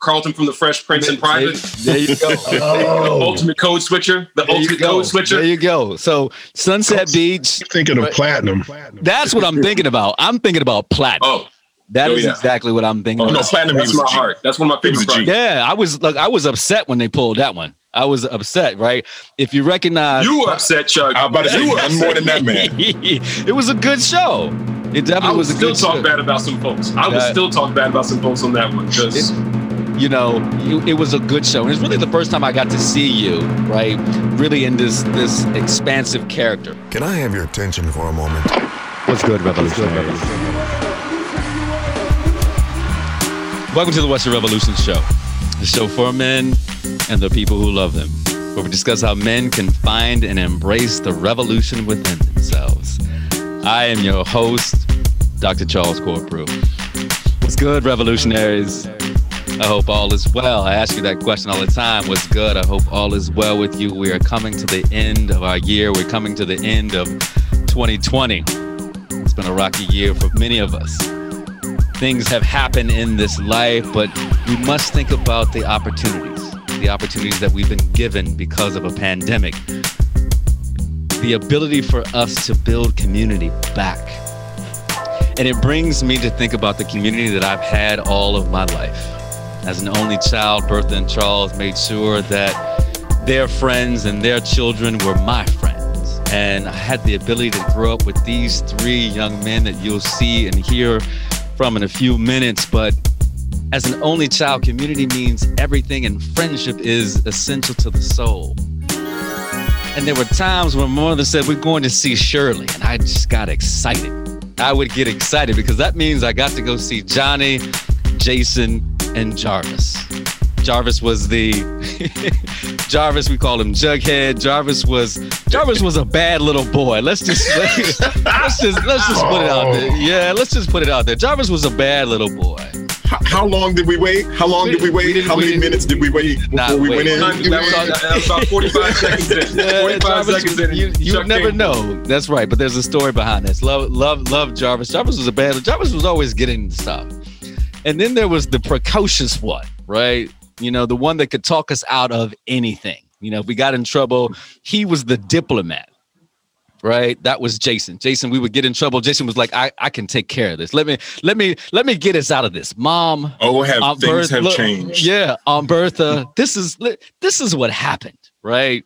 Carlton from the Fresh Prince in private. There you go. Oh. The ultimate code switcher. The There you ultimate go. code switcher. There you go. So Sunset Beach. Thinking of Right. platinum. That's what I'm thinking about. I'm thinking about platinum. Oh, That oh, is yeah. exactly what I'm thinking oh about. no, platinum. he That's my a G. heart. That's one of my He was favorite a G. Yeah, I was like, I was upset when they pulled that one. I was upset, right? If you recognize, You were upset, Chuck. I was about to say You were more than that man. it was a good show. It definitely would was a good. still good talk show. bad about some folks. I would still talk bad about some folks on that one because you know, it, it was a good show. And it's really the first time I got to see you, right? Really in this this expansive character. Can I have your attention for a moment? What's good, Revolutionary? Welcome to the What's Your Revolution Show, the show for men and the people who love them, where we discuss how men can find and embrace the revolution within themselves. I am your host, Dr. Charles Corprew. What's good, revolutionaries? I hope all is well. I ask you that question all the time. What's good? I hope all is well with you. We are coming to the end of our year. We're coming to the end of 2020. It's been a rocky year for many of us. Things have happened in this life, but we must think about the opportunities, the opportunities that we've been given because of a pandemic. The ability for us to build community back. And it brings me to think about the community that I've had all of my life. As an only child, Bertha and Charles made sure that their friends and their children were my friends. And I had the ability to grow up with these three young men that you'll see and hear from in a few minutes. But as an only child, community means everything, and friendship is essential to the soul. And there were times when mother said, We're going to see Shirley. And I just got excited. I would get excited because that means I got to go see Johnny, Jason, and Jarvis. Jarvis was the Jarvis. We call him Jughead. Jarvis was Jarvis was a bad little boy. Let's just let's just let's just put it out there. Oh. Yeah, let's just put it out there. Jarvis was a bad little boy. How, how long did we wait? How long We- did we we wait? didn't- How many minutes did we wait before we wait. went in? that was, that was about 45 seconds in. Yeah, 45 Jarvis, seconds in. you you never know. That's right, but there's a story behind this. Love, love, love Jarvis. Jarvis was a bad. Jarvis was always getting stuff, and then there was the precocious one, right? You know, the one that could talk us out of anything. You know, if we got in trouble, he was the diplomat. Right, that was Jason. Jason, we would get in trouble. Jason was like, "I, I can take care of this. Let me, let me, let me get us out of this." Mom, Oh, have Aunt things Bertha- have look, changed? Yeah, Aunt Bertha. This is this is what happened, right?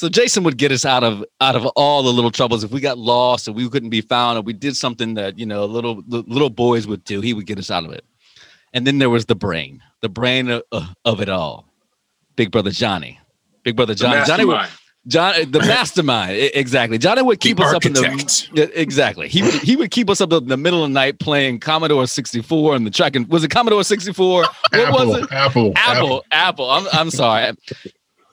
So Jason would get us out of out of all the little troubles. If we got lost or we couldn't be found, or we did something that you know little little boys would do, he would get us out of it. And then there was the brain, the brain of, of it all. Big brother Johnny, Big brother The Johnny. Johnny would. John, the mastermind, exactly. Johnny would keep The us up in the exactly. He would he would keep us up in the middle of the night playing Commodore 64 and the track. And was it Commodore 64? What Apple, was it? Apple, Apple, Apple. I'm I'm sorry.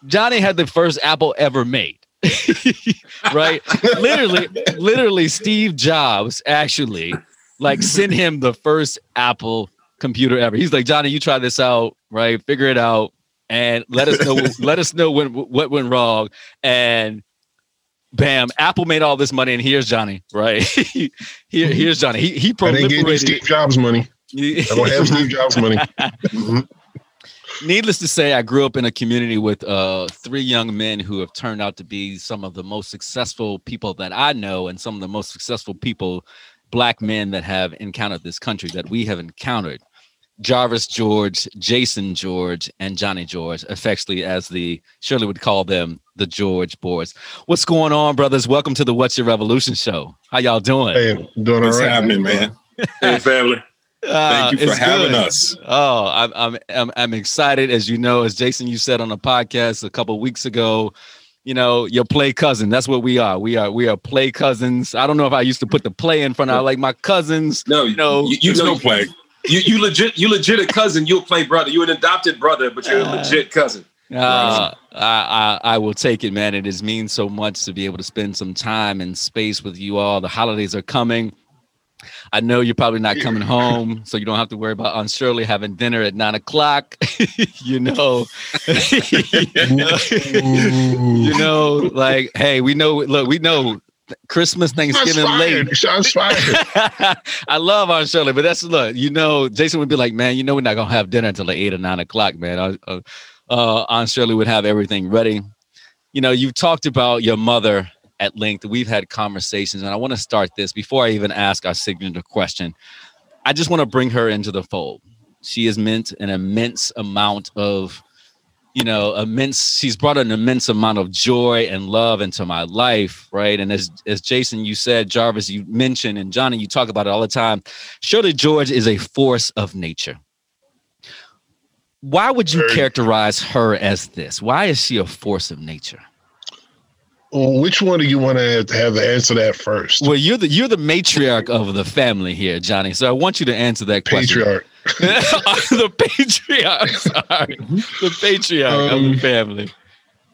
Johnny had the first Apple ever made. right? literally, literally, Steve Jobs actually like sent him the first Apple computer ever. He's like, Johnny, you try this out, right? Figure it out and let us know let us know when what went wrong. And bam, Apple made all this money, and here's Johnny, right? Here, here's Johnny. He he I didn't give. Steve Jobs money. I don't have Steve Jobs money. Mhm. Needless to say, I grew up in a community with uh, three young men who have turned out to be some of the most successful people that I know, and some of the most successful people, black men that have encountered this country that we have encountered. Jarvis George, Jason George, and Johnny George, affectionately as the Shirley would call them, the George boys. What's going on, brothers? Welcome to the What's Your Revolution show. How y'all doing? Hey, doing all What's right. happening, man? Hey, family. Uh, Thank you for having good. us. Oh, I'm, I'm I'm I'm excited, as you know, as Jason you said on a podcast a couple weeks ago. You know, your play cousin. That's what we are. We are we are play cousins. I don't know if I used to put the play in front of like my cousins. No, You know, you, you know, no play. you, you legit, you legit a cousin. You'll play brother. You're an adopted brother, but you're a Uh, legit cousin. Uh, I, I I will take it, man. It has means so much to be able to spend some time and space with you all. The holidays are coming. I know you're probably not coming home, so you don't have to worry about Aunt Shirley having dinner at nine o'clock. you know, you know, like, hey, we know. Look, we know Christmas, Thanksgiving late. Shots fired. I love Aunt Shirley, but that's look, you know, Jason would be like, man, you know, we're not gonna have dinner until like eight or nine o'clock, man. Uh, uh, uh, Aunt Shirley would have everything ready. You know, you've talked about your mother at length. We've had conversations, and I want to start this before I even ask our signature question. I just want to bring her into the fold. She has meant an immense amount of, you know, immense. She's brought an immense amount of joy and love into my life, right? And as as Jason, you said, Jarvis, you mentioned, and Johnny, you talk about it all the time. Shirley George is a force of nature. Why would you characterize her as this? Why is she a force of nature? Which one do you want to have to answer that first? Well, you're the you're the matriarch of the family here, Johnny. So I want you to answer that question. Patriarch. the patriarch. Sorry. The patriarch of Um, the family.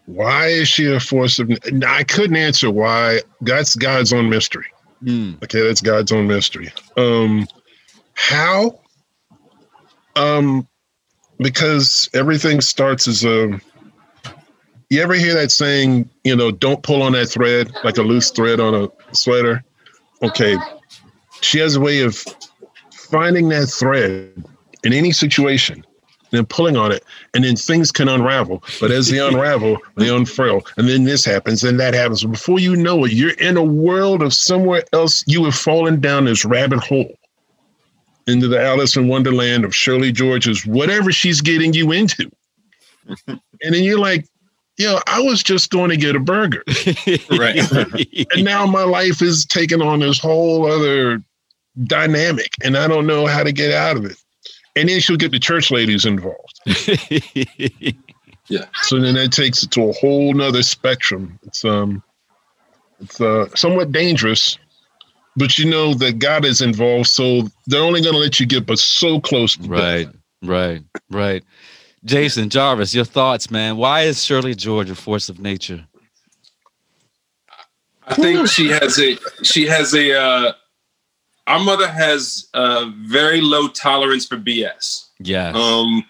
Why is she a force of? I couldn't answer why. That's God's own mystery. Hmm. Okay, that's God's own mystery. Um, how? Um, because everything starts as a. You ever hear that saying? You know, don't pull on that thread like a loose thread on a sweater. Okay, she has a way of finding that thread in any situation, then pulling on it, and then things can unravel. But as they unravel, they unfurl, and then this happens, and that happens. Before you know it, you're in a world of somewhere else. You have fallen down this rabbit hole into the Alice in Wonderland of Shirley George's whatever she's getting you into, and then you're like, "Yo, I was just going to get a burger, Right. and now my life is taking on this whole other dynamic, and I don't know how to get out of it." And then she'll get the church ladies involved. Yeah. So then that takes it to a whole nother spectrum. It's um it's uh somewhat dangerous, but you know that God is involved, so they're only gonna let you get but so close to death. right, right, right. Jason Jarvis, your thoughts, man. Why is Shirley George a force of nature? I think she has a she has a uh our mother has a very low tolerance for BS. Yes. Um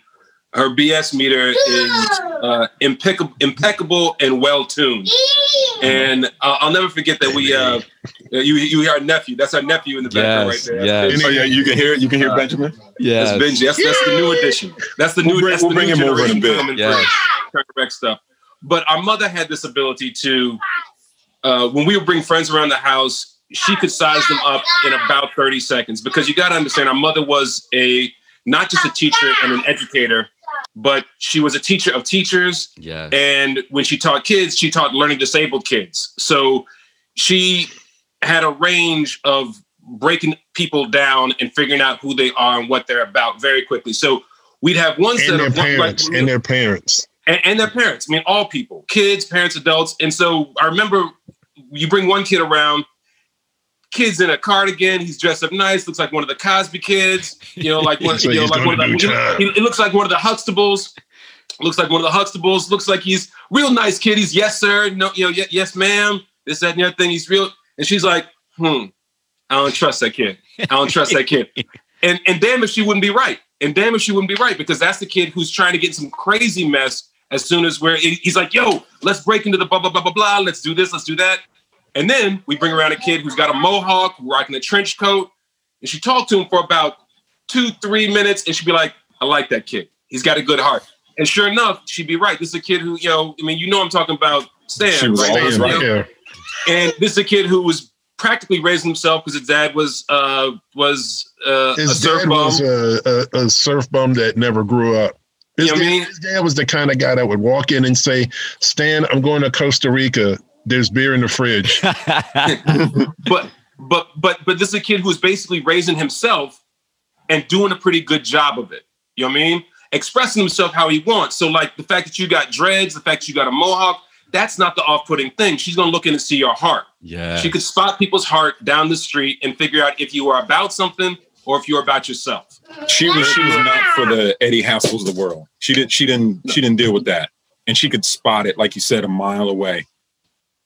her BS meter is uh, impeccable, impeccable and well tuned. And I'll, I'll never forget that we, uh, you, you hear our nephew. That's our nephew in the background Yes, right there. yes. That's, Oh yeah, you can hear it. You can hear Benjamin. yes. that's Benji. That's, that's the new addition. That's the We'll new. bring- that's we'll the bring new him over in a generation bit. coming Yes. for correct stuff. But our mother had this ability to, uh, when we would bring friends around the house, she could size them up in about 30 seconds. Because you got to understand, our mother was a not just a teacher and an educator, but she was a teacher of teachers. Yes. And when she taught kids, she taught learning disabled kids. So she had a range of breaking people down and figuring out who they are and what they're about very quickly. So we'd have one set And their of one- parents, like- and their parents. and, and their parents. I mean, all people, kids, parents, adults. And so I remember you bring one kid around, kids in a cardigan. He's dressed up nice, looks like one of the Cosby kids. You know, like one, So you know, like one of the. He, it looks like one of the Huxtables. Looks like one of the Huxtables. Looks like he's real nice kid. He's yes sir, no, you know, ye- yes ma'am. This that and the other thing. He's real. And she's like, hmm, I don't trust that kid. I don't trust that kid. And and damn if she wouldn't be right. And damn if she wouldn't be right because that's the kid who's trying to get some crazy mess as soon as we're he's like, yo, let's break into the blah blah blah blah blah. Let's do this, let's do that. And then we bring around a kid who's got a mohawk, rocking a trench coat, and she talked to him for about two, three minutes, and she'd be like, I like that kid. He's got a good heart. And sure enough, she'd be right. This is a kid who, you know, I mean, you know I'm talking about Stan, She was right? right. Yeah. And this is a kid who was practically raising himself because his dad was uh was uh, a surf dad bum. was a, a, a surf bum that never grew up. His, You know what I mean? his dad was the kind of guy that would walk in and say, Stan, I'm going to Costa Rica. There's beer in the fridge. but but but but this is a kid who's basically raising himself and doing a pretty good job of it. You know what I mean? Expressing himself how he wants. So like the fact that you got dreads, the fact that you got a mohawk, that's not the off-putting thing. She's gonna look in and see your heart. yeah. She could spot people's heart down the street and figure out if you are about something or if you're about yourself. She was she was not for the Eddie Haskell's of the world. She didn't she didn't she didn't deal with that, and she could spot it like you said a mile away.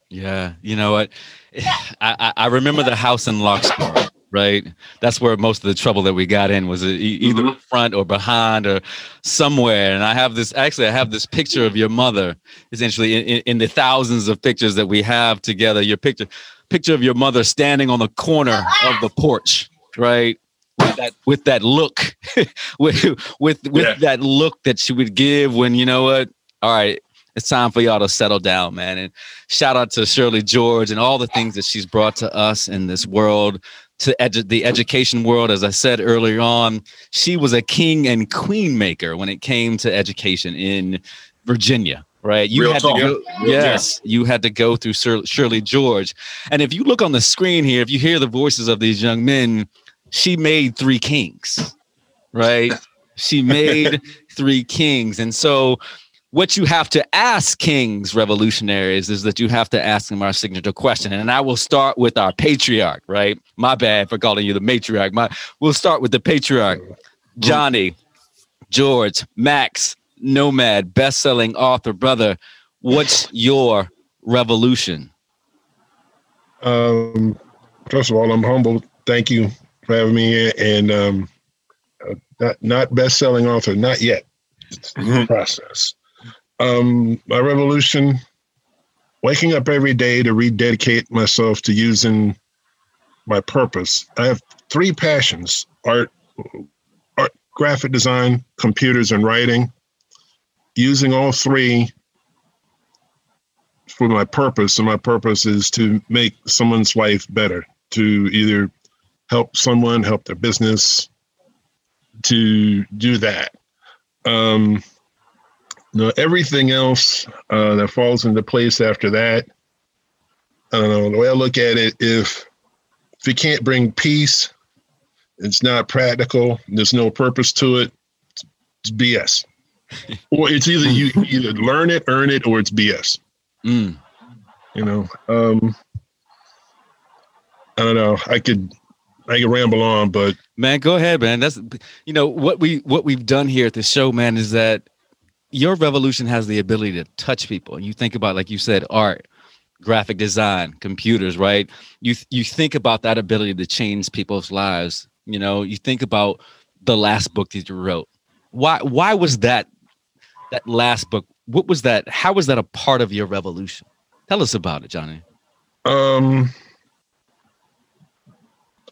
Yeah, you know what? I, I remember the house in Larkspur, right? That's where most of the trouble that we got in was e- either Mhm. front or behind or somewhere. And I have this actually, I have this picture of your mother, essentially in, in, in the thousands of pictures that we have together. Your picture, picture of your mother standing on the corner of the porch, right? With that with that look, with with with Yeah. that look that she would give when you know what? All right, it's time for y'all to settle down, man. And shout out to Shirley George and all the things that she's brought to us in this world, to edu- the education world. As I said earlier on, she was a king and queen maker when it came to education in Virginia. Right, you Real had talk. to go. Real yes, you had to go through Shir- Shirley George, and if you look on the screen here, if you hear the voices of these young men, she made three kings. Right, she made three kings, and so what you have to ask kings revolutionaries is that you have to ask them our signature question and i will start with our patriarch right my bad for calling you the matriarch my we'll start with the patriarch johnny george max nomad best-selling author brother what's your revolution Um, first of all, I'm humbled. Thank you for having me here. And um, uh, not not best selling author, not yet. It's a Mhm. process. Um, my revolution: waking up every day to rededicate myself to using my purpose. I have three passions: art, art, graphic design, computers, and writing. Using all three for my purpose, and my purpose is to make someone's life better, to either help someone, help their business, to do that. Um, no, everything else uh, that falls into place after that, I don't know. The way I look at it, if if you can't bring peace, it's not practical. There's no purpose to it. It's, it's BS. or it's either you either learn it, earn it, or it's BS Mm. you know um i don't know i could i could ramble on but Man, go ahead, man. That's you know what we what we've done here at the show, man, is that your revolution has the ability to touch people. You think about, like you said, art, graphic design, computers, right? You you think about that ability to change people's lives. You know, you think about the last book that you wrote. Why why was that that last book? What was that? How was that a part of your revolution? Tell us about it, Johnny. um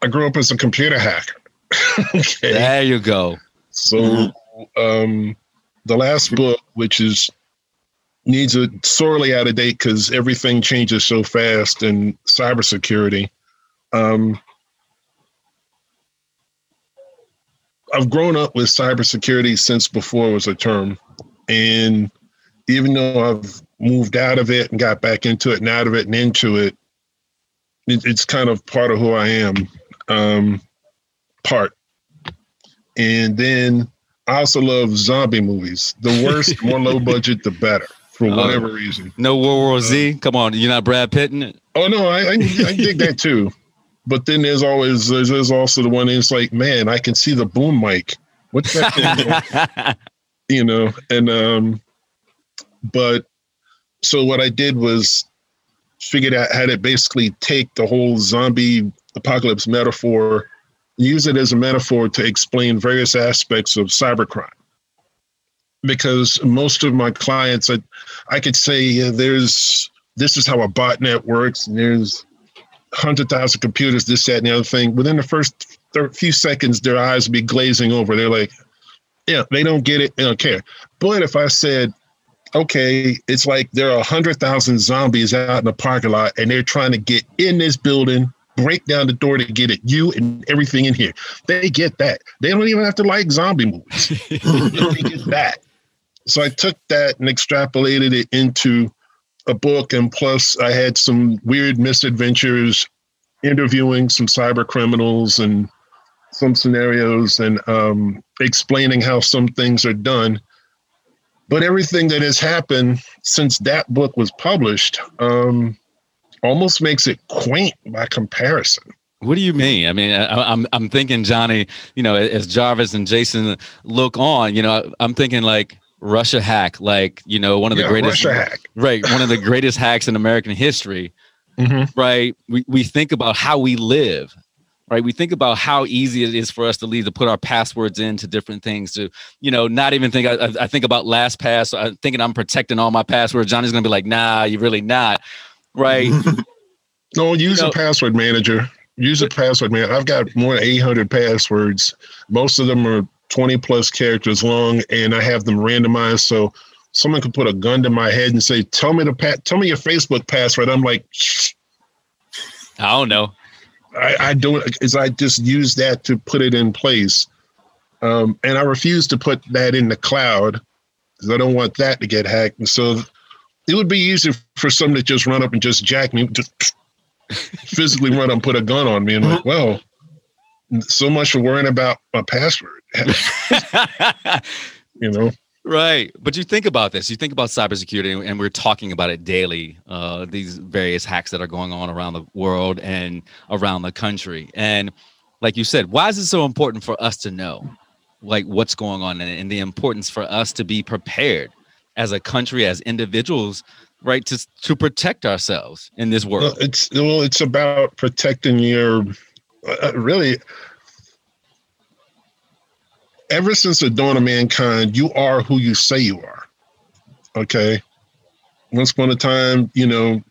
i grew up as a computer hacker okay There you go. so um the last book which is needs a sorely out of date because everything changes so fast in cybersecurity um I've grown up with cybersecurity since before it was a term. And even though I've moved out of it and got back into it and out of it and into it, it it's kind of part of who I am. Um, part. And then I also love zombie movies. The worse, the more low budget, the better for Oh. whatever reason. No World War Z. Come on, you're not Brad Pitt in it. Oh no, I, I, I dig that too. But then there's always there's, there's also the one that's like, man, I can see the boom mic. What's that? thing? you know, and um, but so what I did was figured out how to basically take the whole zombie apocalypse metaphor, use it as a metaphor to explain various aspects of cybercrime. Because most of my clients, I, I could say there's this is how a botnet works, and there's hundred thousand computers, this, that, and the other thing. Within the first few seconds, their eyes would be glazing over. They're like, yeah, they don't get it. They don't care. But if I said, okay, it's like there are 100,000 zombies out in the parking lot and they're trying to get in this building, break down the door to get at you and everything in here. They get that. They don't even have to like zombie movies. they get that. So I took that and extrapolated it into a book. And plus, I had some weird misadventures interviewing some cyber criminals and some scenarios and um, explaining how some things are done. But everything that has happened since that book was published um, almost makes it quaint by comparison. What do you mean? I mean, I, I'm I'm thinking Johnny. You know, as Jarvis and Jason look on, you know, I'm thinking like Russia hack, like you know, one of the Yeah, greatest, Russia hack. right? One of the greatest hacks in American history, Mm-hmm. right? We we think about how we live, right? We think about how easy it is for us to leave to put our passwords into different things. To you know, not even think. I, I- think about LastPass. I'm thinking I'm protecting all my passwords. Johnny's gonna be like, Nah, you're really not, right? No, use know- a password manager. Use a password manager. I've got more than 800 passwords. Most of them are 20 plus characters long, and I have them randomized. So someone could put a gun to my head and say, "Tell me the pa- tell me your Facebook password." I'm like, I don't know. I, I do it is I just use that to put it in place. Um, and I refuse to put that in the cloud because I don't want that to get hacked. And so it would be easy for someone to just run up and just jack me, just physically run up and put a gun on me. And like, well, so much for worrying about my password. you know, Right. But you think about this. You think about cybersecurity, and we're talking about it daily. Uh, these various hacks that are going on around the world and around the country. And like you said, why is it so important for us to know, like what's going on, and, and the importance for us to be prepared as a country, as individuals, right, to to protect ourselves in this world. Well, it's well, it's about protecting your uh, really. Ever since the dawn of mankind, you are who you say you are. Okay. Once upon a time, you know,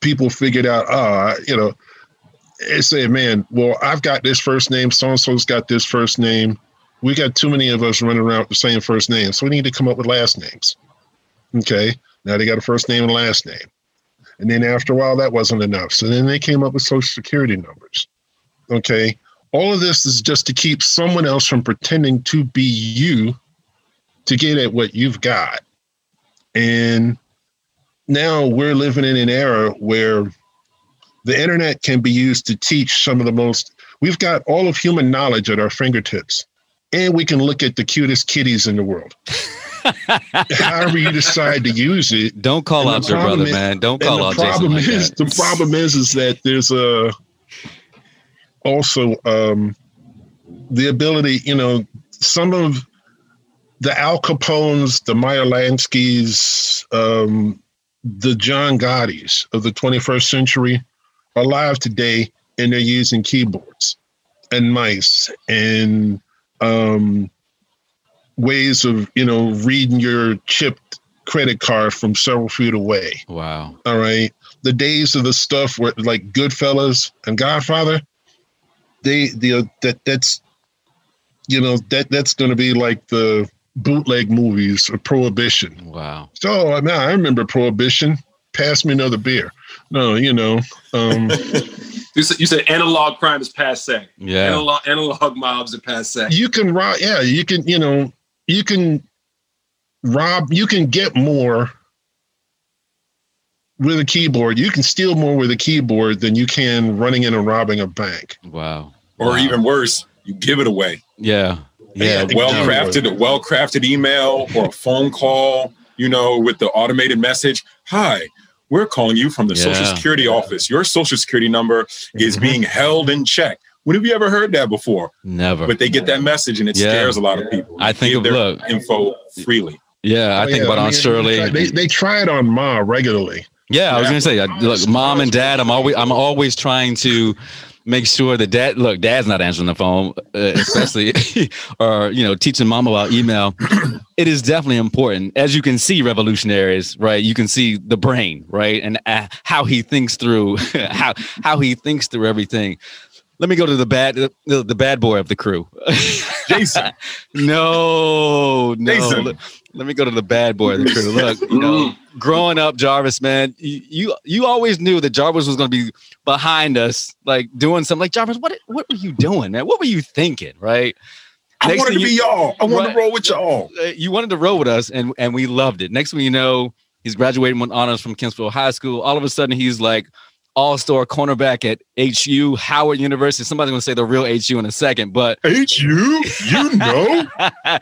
people figured out, ah, you know, they say, man, well, I've got this first name, so and so's got this first name. We got too many of us running around with the same first name, so we need to come up with last names. Okay. Now they got a first name and last name. And then after a while, that wasn't enough. So then they came up with social security numbers. Okay. All of this is just to keep someone else from pretending to be you to get at what you've got. And now we're living in an era where the internet can be used to teach some of the most, we've got all of human knowledge at our fingertips. And we can look at the cutest kitties in the world. However, you decide to use it, Don't call out your brother, is- man. Don't call out Jason problem like is that. the problem is is that there's a also um the ability you know some of the al capones the meyer lansky's um the john gottis of the 21st century are alive today and they're using keyboards and mice and um ways of you know reading your chipped credit card from several feet away Wow. all right. The days of the stuff where like Goodfellas and Godfather, they the that that's you know that that's going to be like the bootleg movies of Prohibition. Wow. So I mean, I remember Prohibition. Pass me another beer. No, you know, um, You said, you said analog crime is passe. Yeah. Analog, analog mobs are passe. you can rob. Yeah, you can. You know, you can rob. You can get more with a keyboard. You can steal more with a keyboard than you can running in and robbing a bank. Wow. Or Wow. even worse, you give it away. Yeah. Yeah. Yeah, well Exactly. crafted, well crafted email or a phone call, you know, with the automated message. Hi, we're calling you from the Social Yeah. Security office. Your Social Security number is Mhm. being held in check. When have you ever heard that before? Never. But they get that message and it Yeah. scares a lot of people. I think Give of- their look. info freely. yeah. I Oh, think yeah, about I Aunt mean, Shirley. They, they, they try it on Ma regularly. Yeah, I was gonna say, look, mom and dad. I'm always, I'm always trying to make sure that dad. Look, dad's not answering the phone, uh, especially, or you know, teaching mom about email. it is definitely important, as you can see, revolutionaries, right? You can see the brain, right, and uh, how he thinks through how how he thinks through everything. Let me go to the bad the, the bad boy of the crew. Jason. no, no. Jason. Let, let me go to the bad boy of the crew. Look, you know, growing up, Jarvis, man, you you, you always knew that Jarvis was going to be behind us, like doing something. Like Jarvis, what what were you doing, man? What were you thinking, right? I Next wanted thing to be you- y'all. I wanted Right. to roll with y'all. Uh, you wanted to roll with us, and and we loved it. Next thing you know, he's graduating with honors from Kempsville High School. All of a sudden, he's like all-star cornerback at HU, Howard University. Somebody's going to say the real HU in a second, but HU, you? Know?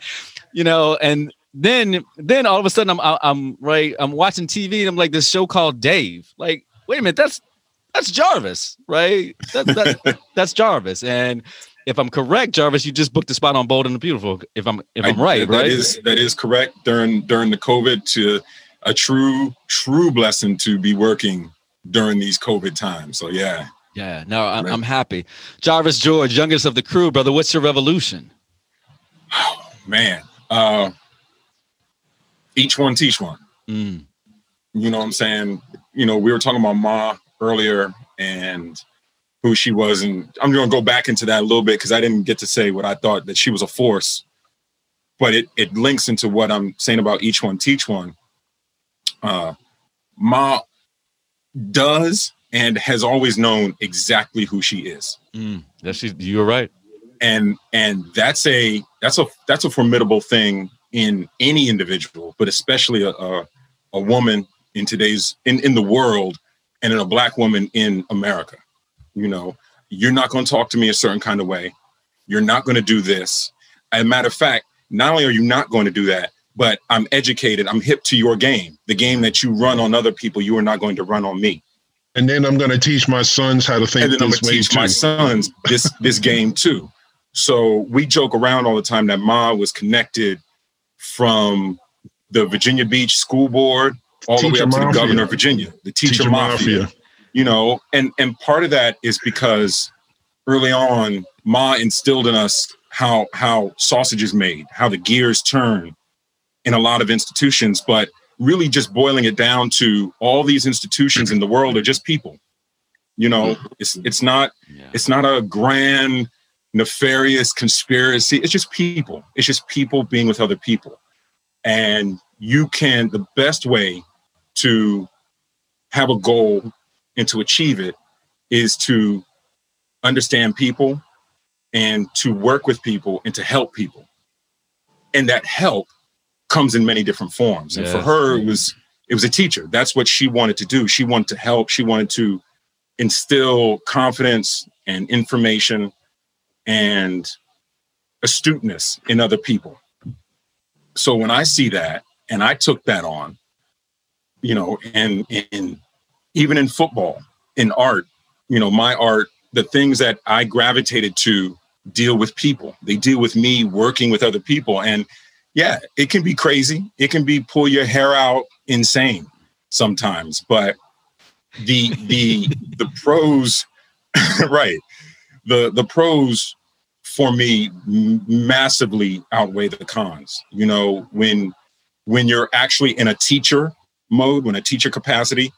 you know, and then then all of a sudden I'm I'm right. I'm watching TV and I'm like this show called Dave. Like, wait a minute, that's that's Jarvis, right? That, that, that's Jarvis. And if I'm correct, Jarvis, you just booked a spot on Bold and the Beautiful. If I'm if I'm I- right, that right? is that is correct. During during the COVID, to a true true blessing to be working during these COVID times. So yeah, yeah. No, I'm, I'm happy. Jarvis George, youngest of the crew, brother. What's your revolution? man. Uh, each one teach one. Mm, You know what I'm saying? You know, we were talking about Ma earlier and who she was. And I'm going to go back into that a little bit because I didn't get to say what I thought that she was a force, but it, it links into what I'm saying about each one, teach one. Uh, Ma does and has always known exactly who she is. Mm, that's you're right. And and that's a that's a that's a formidable thing in any individual, but especially a, a, a woman in today's in, in the world and in a black woman in America. You know, you're not going to talk to me a certain kind of way. You're not going to do this. As a matter of fact, not only are you not going to do that, but I'm educated. I'm hip to your game. The game that you run on other people, you are not going to run on me. And then I'm going to teach my sons how to think. And then I'm going to teach too. my sons this this game too. So we joke around all the time that Ma was connected from the Virginia Beach School Board all teacher the way up mafia. to the governor of Virginia, the teacher, teacher mafia. mafia. You know, and and part of that is because early on, Ma instilled in us how how sausage is made, how the gears turn in a lot of institutions, but really just boiling it down to all these institutions in the world are just people. You know, mm-hmm. it's it's not yeah. it's not a grand nefarious conspiracy. It's just people. It's just people being with other people. And you can the best way to have a goal and to achieve it is to understand people and to work with people and to help people. And that help comes in many different forms. And yes. for her, it was it was a teacher. That's what she wanted to do. She wanted to help. She wanted to instill confidence and information and astuteness in other people. So when I see that, and I took that on, you know, and in even in football, in art, you know, my art, the things that I gravitated to deal with people. They deal with me working with other people. And yeah, it can be crazy. It can be pull your hair out insane sometimes, but the the the pros right. The the pros for me massively outweigh the cons. You know, when when you're actually in a teacher mode, when a teacher capacity,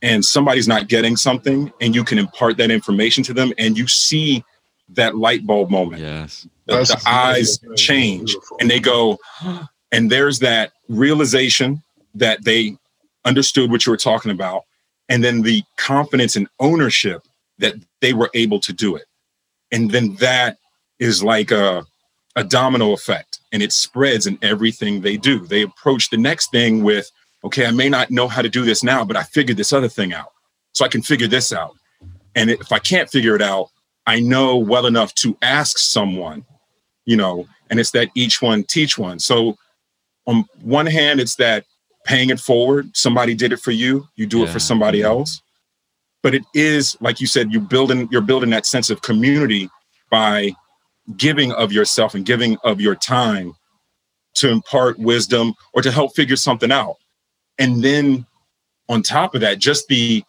and somebody's not getting something, and you can impart that information to them, and you see that light bulb moment. Yes the, the eyes change and they go, and there's that realization that they understood what you were talking about. And then the confidence and ownership that they were able to do it. And then that is like a, a domino effect and it spreads in everything they do. They approach the next thing with, okay, I may not know how to do this now, but I figured this other thing out. So I can figure this out. And if I can't figure it out, I know well enough to ask someone you know, and it's that each one teach one. So on one hand, it's that paying it forward. Somebody did it for you, you do yeah. it for somebody mm-hmm. else. But it is, like you said, you building, you're building that sense of community by giving of yourself and giving of your time to impart wisdom or to help figure something out. And then on top of that, just the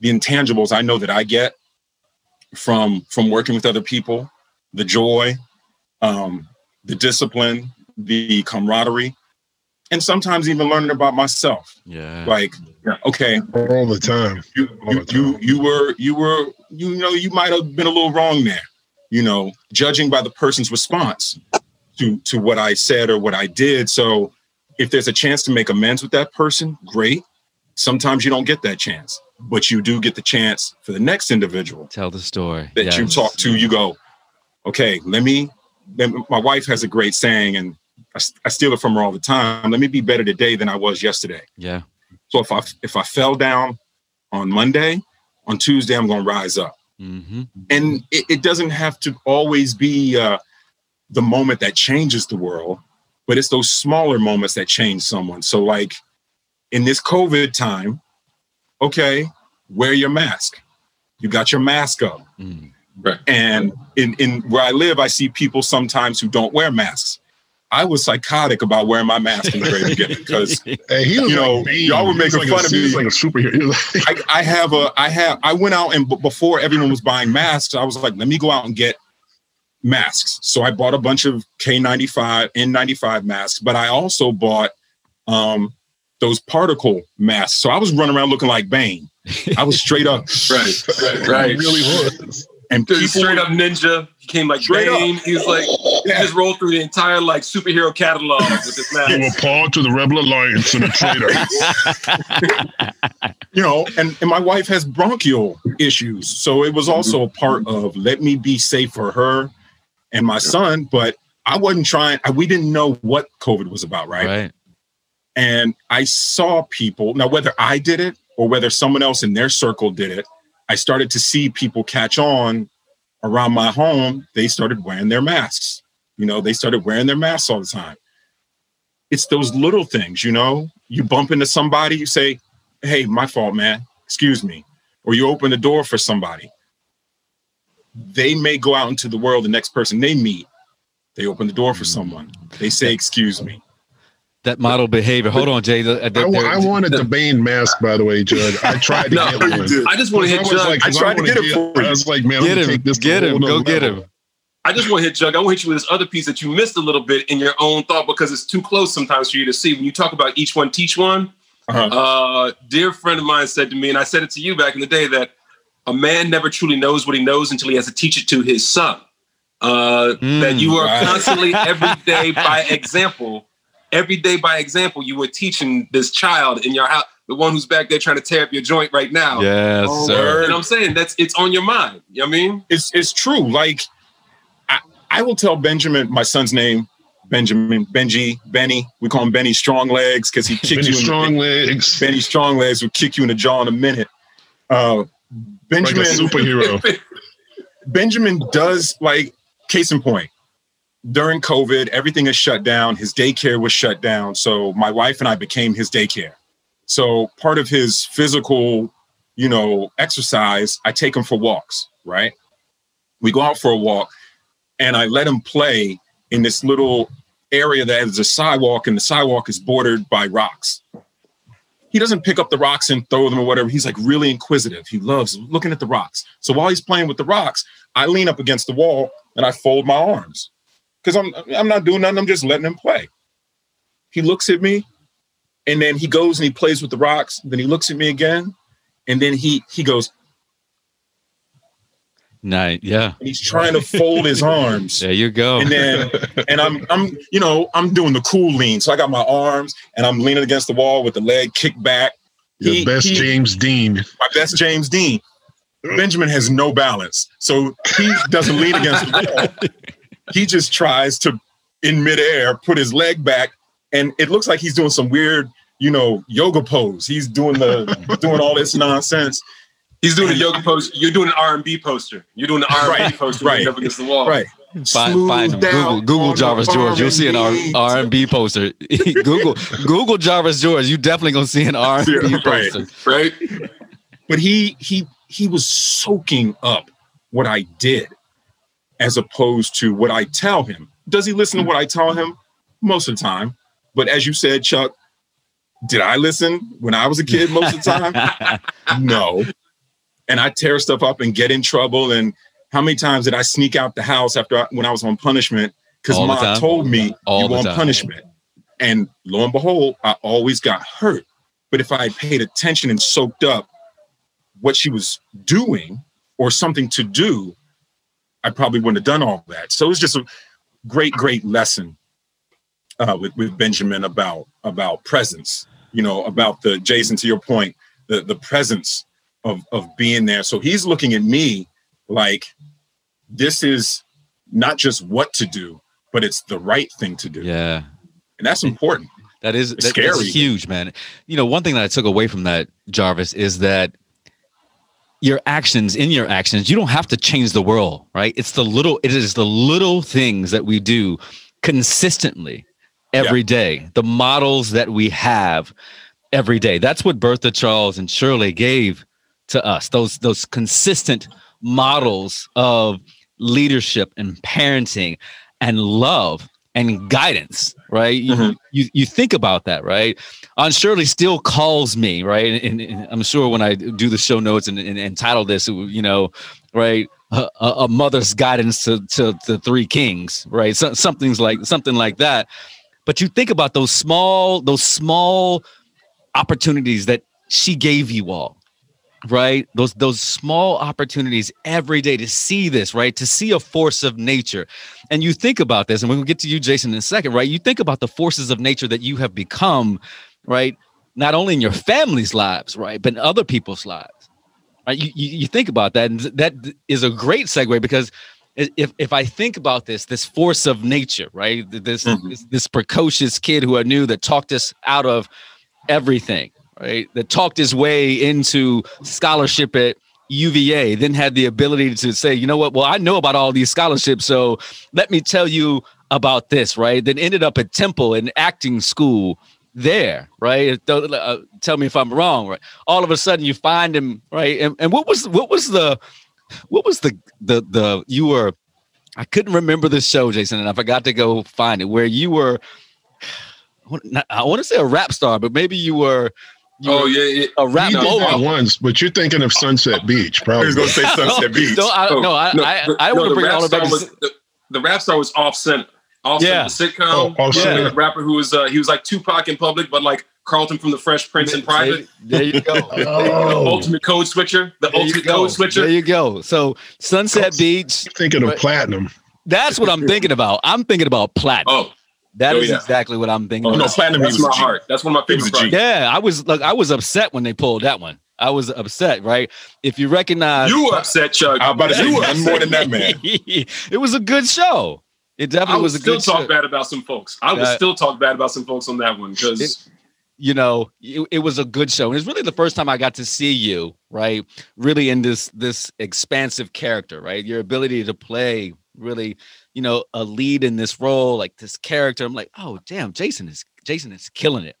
the intangibles I know that I get from from working with other people, the joy, um, the discipline, the camaraderie, and sometimes even learning about myself. Yeah. Like, okay, all the time. You you, time. you you were you were you know you might have been a little wrong there. You know, judging by the person's response to to what I said or what I did. So, if there's a chance to make amends with that person, great. Sometimes you don't get that chance, but you do get the chance for the next individual. Tell the story that yes. you talk to. You go, okay, let me my wife has a great saying, and I, I steal it from her all the time. Let me be better today than I was yesterday. Yeah. So if I if I fell down on Monday, on Tuesday I'm going to rise up. Mm-hmm. And it, it, doesn't have to always be uh, the moment that changes the world, but it's those smaller moments that change someone. So like in this COVID time, okay, wear your mask. You got your mask up. Mm. Right. And in, in where I live, I see people sometimes who don't wear masks. I was psychotic about wearing my mask in the very beginning because hey, he was you know like y'all were making like fun a, of me. like a superhero. I, I, have a I have I went out and b- before everyone was buying masks, I was like, let me go out and get masks. So I bought a bunch of K95 N95 masks, but I also bought um, those particle masks. So I was running around looking like Bane. I was straight up. Right, right, It right. really was. And Dude, people straight up ninja. He came like Straight. Bane. He was like, he just rolled through the entire like superhero catalog with this You were mask. pawned to the Rebel Alliance and a traitor. you know, and, and my wife has bronchial issues. So it was also a part of let me be safe for her and my son. But I wasn't trying, I, we didn't know what COVID was about, right? Right. And I saw people, now, whether I did it or whether someone else in their circle did it, I started to see people catch on around my home. They started wearing their masks. You know, they started wearing their masks all the time. It's those little things, you know, you bump into somebody, you say, Hey, my fault, man. Excuse me. Or you open the door for somebody. They may go out into the world, the next person they meet, they open the door for mm. someone. They say, Excuse me. That model behavior. Hold on, Jay. The- I, the- wa- the- I wanted the Bane mask, by the way, Judd. I tried to No, get one. I just want to hit I like, I 'cause tried to wanna get it for you. I was like, man, Get him. take this to Get him. Go get level. him. I just want to hit Jug. I want to hit you with this other piece that you missed a little bit in your own thought because it's too close sometimes for you to see. When you talk about each one, teach one, Uh-huh. uh, dear friend of mine said to me, and I said it to you back in the day, that a man never truly knows what he knows until he has to teach it to his son. Uh, Mm, that you are right. constantly, every day by example, every day by example, you were teaching this child in your house, the one who's back there trying to tear up your joint right now. Yes, Oh, sir. word. You know what I'm saying? That's it's on your mind. You know what I mean? it's it's true. Like I, I will tell Benjamin, my son's name, Benjamin, Benji, Benny. We call him Benny Strong Legs because he kicked Benny you. In strong the, legs, Benny Strong Legs will kick you in the jaw in a minute. Uh, like Benjamin, a superhero. Benjamin does like case in point. During COVID, everything is shut down. His daycare was shut down. So my wife and I became his daycare. So part of his physical, you know, exercise, I take him for walks, right? We go out for a walk and I let him play in this little area that is a sidewalk and the sidewalk is bordered by rocks. He doesn't pick up the rocks and throw them or whatever. He's like really inquisitive. He loves looking at the rocks. So while he's playing with the rocks, I lean up against the wall and I fold my arms because I'm I'm not doing nothing. I'm just letting him play. He looks at me, and then he goes and he plays with the rocks. Then he looks at me again, and then he he goes Night. Yeah. and he's trying to fold his arms. There you go. And then and I'm I'm you know I'm doing the cool lean. So I got my arms and I'm leaning against the wall with the leg kicked back. Your He- best he- James Dean. my best James Dean. Benjamin has no balance, so he doesn't lean against the wall. He just tries to, in midair, put his leg back, and it looks like he's doing some weird, you know, yoga pose. He's doing the doing all this nonsense. He's doing a yoga post. You're doing an R&B poster. You're doing an R&B Right, poster right. up against the wall. Right. Find, Smooth find him. down Google, Google Jarvis George. You'll see an R R&B. R and B poster. Google Google Jarvis George. You definitely gonna see an R and B Yeah, right. poster. Right? But he he he was soaking up what I did as opposed to what I tell him. Does he listen to what I tell him? Most of the time. But as you said, Chuck, did I listen when I was a kid most of the time? no. And I tear stuff up and get in trouble. And how many times did I sneak out the house after I, when I was on punishment? Because mom told me All you want punishment. And lo and behold, I always got hurt. But if I had paid attention and soaked up what she was doing or something to do, I probably wouldn't have done all that. So it was just a great, great lesson uh, with, with Benjamin about about presence. You know, about the Jason. To your point, the the presence of of being there. So he's looking at me like this is not just what to do, but it's the right thing to do, Yeah. and that's important. That is It's that- that's scary. huge, man. You know, one thing that I took away from that, Jarvis, is that your actions, in your actions, you don't have to change the world, right? It's the little, it is the little things that we do consistently every day. The models that we have every day. That's what Bertha Charles and Shirley gave to us. Those those consistent models of leadership and parenting and love and guidance, right? You- Mhm. You, you think about that, right? Aunt Shirley still calls me, right? And, and I'm sure when I do the show notes and, and, and title this, you know, right, a, a a mother's guidance to, to the three kings, right? So, something's like something like that. But you think about those small, those small opportunities that she gave you all, right? Those those small opportunities every day to see this, right? To see a force of nature. And you think about this, and we're gonna get to you, Jason, in a second, right? You think about the forces of nature that you have become, right? Not only in your family's lives, right, but in other people's lives. Right? You, you, you think about that, and that is a great segue because if if I think about this, this force of nature, right? This mm-hmm. this, this precocious kid who I knew that talked us out of everything, right? That talked his way into scholarship at UVA, then had the ability to say, you know what? Well, I know about all these scholarships, so let me tell you about this, right? Then ended up at Temple in acting school there, right? Uh, tell me if I'm wrong, right? All of a sudden, you find him, right? And, and what was what was the what was the the the you were? I couldn't remember the show, Jason, and I forgot to go find it. Where you were, I want to say a rap star, but maybe you were oh yeah, yeah, a rap you did once, but you're thinking of Sunset Beach, probably. He's gonna say Sunset Beach. no, I, no, I, no, I, I, want to bring all of that. The, the, rap star was off center. Off yeah. the sitcom. Oh, yeah. The rapper who was uh, he was like Tupac in public, but like Carlton from the Fresh Prince in private. There you go. oh. The ultimate code switcher. The there ultimate code switcher. There you go. So Sunset Beach. Thinking of platinum. That's what I'm thinking about. I'm thinking about platinum. Oh, that oh, is yeah. exactly what I'm thinking. Oh, no, platinum That's my heart. That's one of my favorite. Yeah, I was like, I was upset when they pulled that one. I was upset, right? If you recognize, you were upset, Chuck. I about to say you were more than that, man. it was a good show. It definitely was a still good. Still talk bad about some folks. I would uh, still talk bad about some folks on that one because. You know, it, it was a good show, and it's really the first time I got to see you, right? Really in this this expansive character, right? Your ability to play really you know, a lead in this role, like this character. I'm like, oh damn, Jason is Jason is killing it.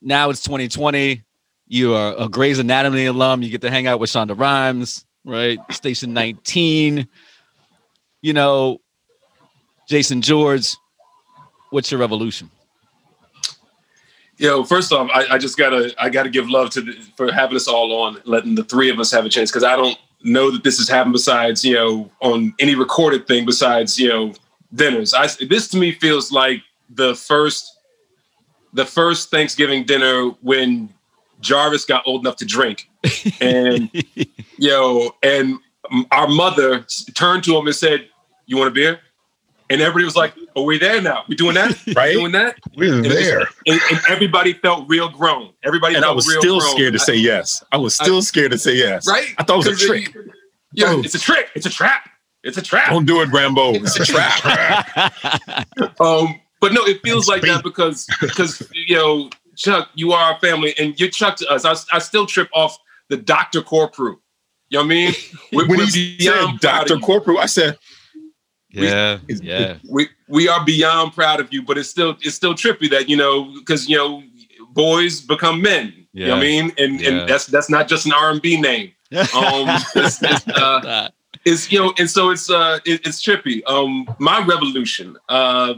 Now it's 2020. You are a Grey's Anatomy alum. You get to hang out with Shonda Rhimes, right? Station 19. You know, Jason George, what's your revolution? Yo, first off, I, I, just gotta I gotta give love to the, for having us all on, letting the three of us have a chance because I don't know that this has happened besides you know on any recorded thing besides you know dinners. I this to me feels like the first the first Thanksgiving dinner when Jarvis got old enough to drink, and you know, and our mother turned to him and said, "You want a beer?" And everybody was like, "Oh, we there now? We doing that? right? doing that? We're and there." And, and, everybody felt real grown. Everybody and I was still grown. scared to say yes. I was still I, scared to say yes. Right? I thought it was a trick. yeah, oh. it's a trick. It's a trap. It's a trap. Don't do it, Rambo. It's a trap. um, but no, it feels like that because because you know, Chuck, you are our family, and you're Chuck to us. I, I still trip off the Doctor Corprew. You know what I mean? When, he said Doctor Corprew, I said, yeah, we, yeah. We we are beyond proud of you, but it's still it's still trippy that you know because you know boys become men. Yeah. You know what I mean? And yeah. and that's that's not just an R and B name. Um, it's, it's, uh, it's, you know, and so it's uh it, it's trippy. Um, my revolution. Uh,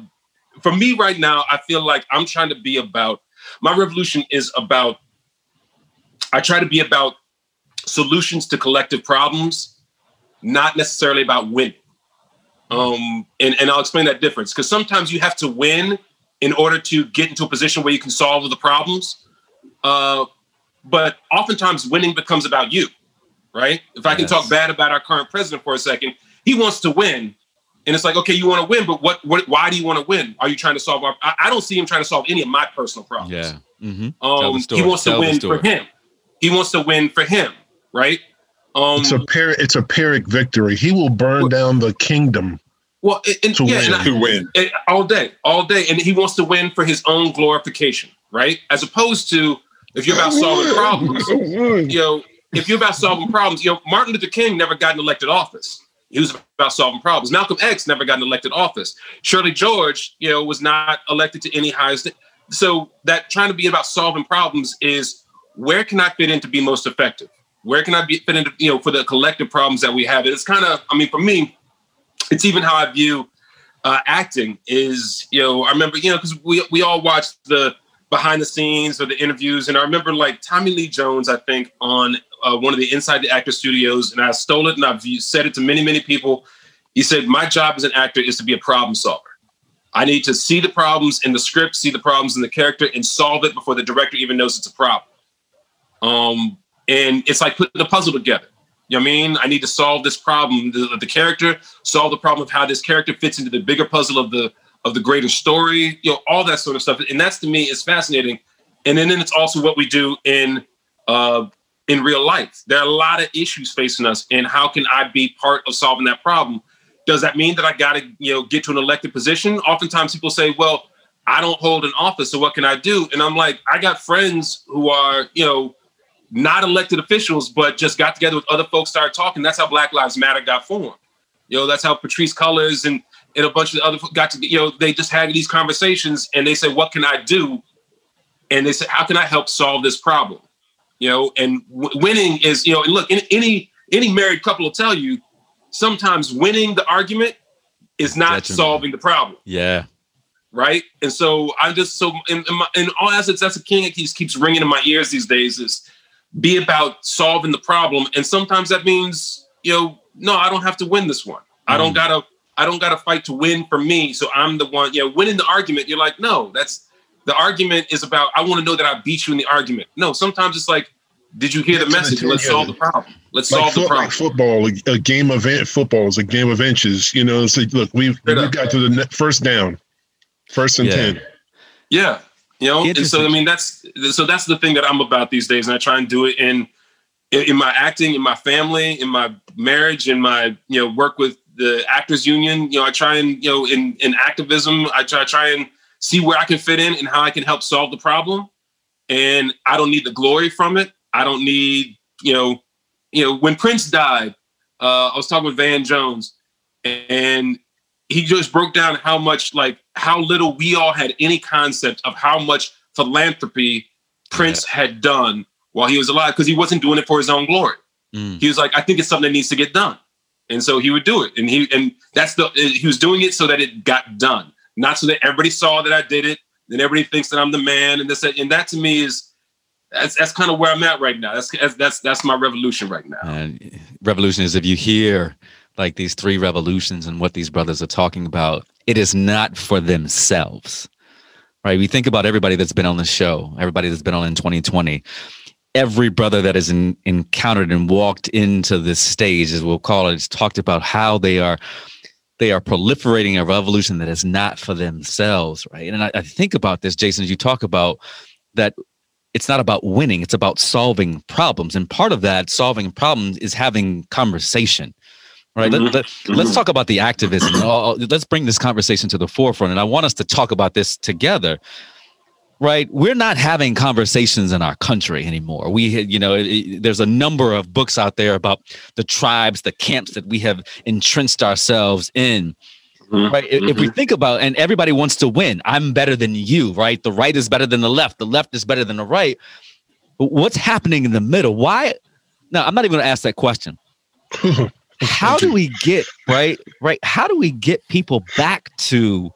for me right now, I feel like I'm trying to be about. My revolution is about. I try to be about solutions to collective problems, not necessarily about winning. Um, and, and I'll explain that difference because sometimes you have to win in order to get into a position where you can solve the problems. Uh, but oftentimes winning becomes about you, right? If I can yes. talk bad about our current president for a second, he wants to win. And it's like, okay, you want to win, but what, what, why do you want to win? Are you trying to solve our, I, I don't see him trying to solve any of my personal problems. Yeah. Mm-hmm. Um, he wants Tell to win for him. He wants to win for him, right? Um, it's a par- it's a Pyrrhic victory. He will burn down the kingdom. Well, and, to yeah, win. I, to win and, all day, all day, and he wants to win for his own glorification, right? As opposed to if you're about solving problems, you know, if you're about solving problems, you know, Martin Luther King never got an elected office. He was about solving problems. Malcolm X never got an elected office. Shirley George, you know, was not elected to any highest. So that trying to be about solving problems is where can I fit in to be most effective? Where can I be fit into, you know, for the collective problems that we have? It's kind of, I mean, for me, it's even how I view uh, acting is, you know, I remember, you know, because we, we all watched the behind the scenes or the interviews. And I remember like Tommy Lee Jones, I think, on uh, one of the Inside the Actor studios, and I stole it and I've said it to many, many people. He said, My job as an actor is to be a problem solver. I need to see the problems in the script, see the problems in the character, and solve it before the director even knows it's a problem. Um, and it's like putting the puzzle together. You know what I mean? I need to solve this problem. The, the character solve the problem of how this character fits into the bigger puzzle of the of the greater story. You know, all that sort of stuff. And that's to me is fascinating. And then, then it's also what we do in uh, in real life. There are a lot of issues facing us, and how can I be part of solving that problem? Does that mean that I got to you know get to an elected position? Oftentimes people say, "Well, I don't hold an office, so what can I do?" And I'm like, I got friends who are you know not elected officials, but just got together with other folks, started talking. That's how Black Lives Matter got formed. You know, that's how Patrisse Cullors and and a bunch of other got to you know they just had these conversations and they said, "What can I do?" And they said, "How can I help solve this problem?" You know, and w- winning is you know, and look, any, any any married couple will tell you sometimes winning the argument is not solving the problem Yeah. right? And so I'm just so in, in, my, in all assets, that's a king that keeps keeps ringing in my ears these days. Is be about solving the problem, and sometimes that means you know, no, I don't have to win this one. I don't Mm. gotta, I don't gotta fight to win for me. So I'm the one, you know, winning the argument. You're like, no, that's the argument is about. I want to know that I beat you in the argument. No, sometimes it's like, did you hear the message? Let's solve the problem. Let's like, solve the foot, problem. like football, a, a game of in- football is a game of inches. You know, it's like, look, we've Straight we up. got to the ne- first down, first and Yeah. ten. Yeah. You know, and so I mean that's so that's the thing that I'm about these days, and I try and do it in in, my acting, in my family, in my marriage, in my you know work with the actors union. You know, I try and you know in in activism, I try try and see where I can fit in and how I can help solve the problem. And I don't need the glory from it. I don't need you know you know when Prince died, uh, I was talking with Van Jones, and he just broke down how much like how little we all had any concept of how much philanthropy Prince had done while he was alive because he wasn't doing it for his own glory. Mm. He was like, I think it's something that needs to get done, and so he would do it. And he and that's the he was doing it so that it got done, not so that everybody saw that I did it. Then everybody thinks that I'm the man, and this and that to me is that's that's kind of where I'm at right now. That's that's that's, that's my revolution right now. And revolution is if you hear like these three revolutions and what these brothers are talking about, it is not for themselves. Right? We think about everybody that's been on the show, everybody that's been on in 2020. Every brother that has in, encountered and walked into this stage, as we'll call it, has talked about how they are they are proliferating a revolution that is not for themselves, right? And I, I think about this, Jason, as you talk about that it's not about winning it's about solving problems and part of that solving problems is having conversation right Mhm. let, let, us talk about the activism. Uh, let's bring this conversation to the forefront and i want us to talk about this together. Right we're not having conversations in our country anymore. We you know it- it- there's a number of books out there about the tribes the camps that we have entrenched ourselves in. Mhm. right if, if we think about and everybody wants to win i'm better than you right? The right is better than the left the left is better than the right. But what's happening in the middle? Why no i'm not even going to ask that question how do we get right right how do we get people back to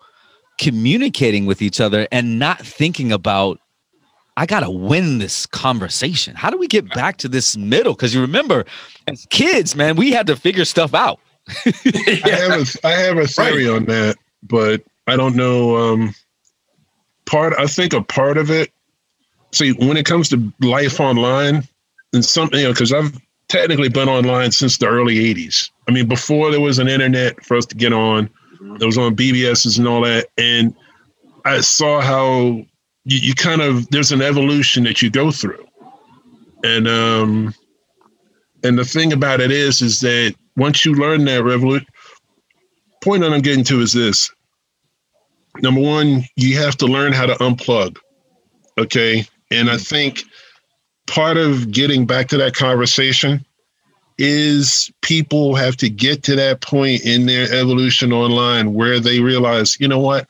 communicating with each other and not thinking about i gotta win this conversation how do we get back to this middle because you remember as kids man we had to figure stuff out I have a I have a theory on that, but I don't know. Um, part I think a part of it. See, when it comes to life online, and something you know, because I've technically been online since the early '80s. I mean, before there was an internet for us to get on, it was on BBSs and all that, and I saw how you, you kind of there's an evolution that you go through, and um, and the thing about it is, is that once you learn that revolution, point that I'm getting to is this. Number one, you have to learn how to unplug. Okay. And I think part of getting back to that conversation is people have to get to that point in their evolution online where they realize, you know what,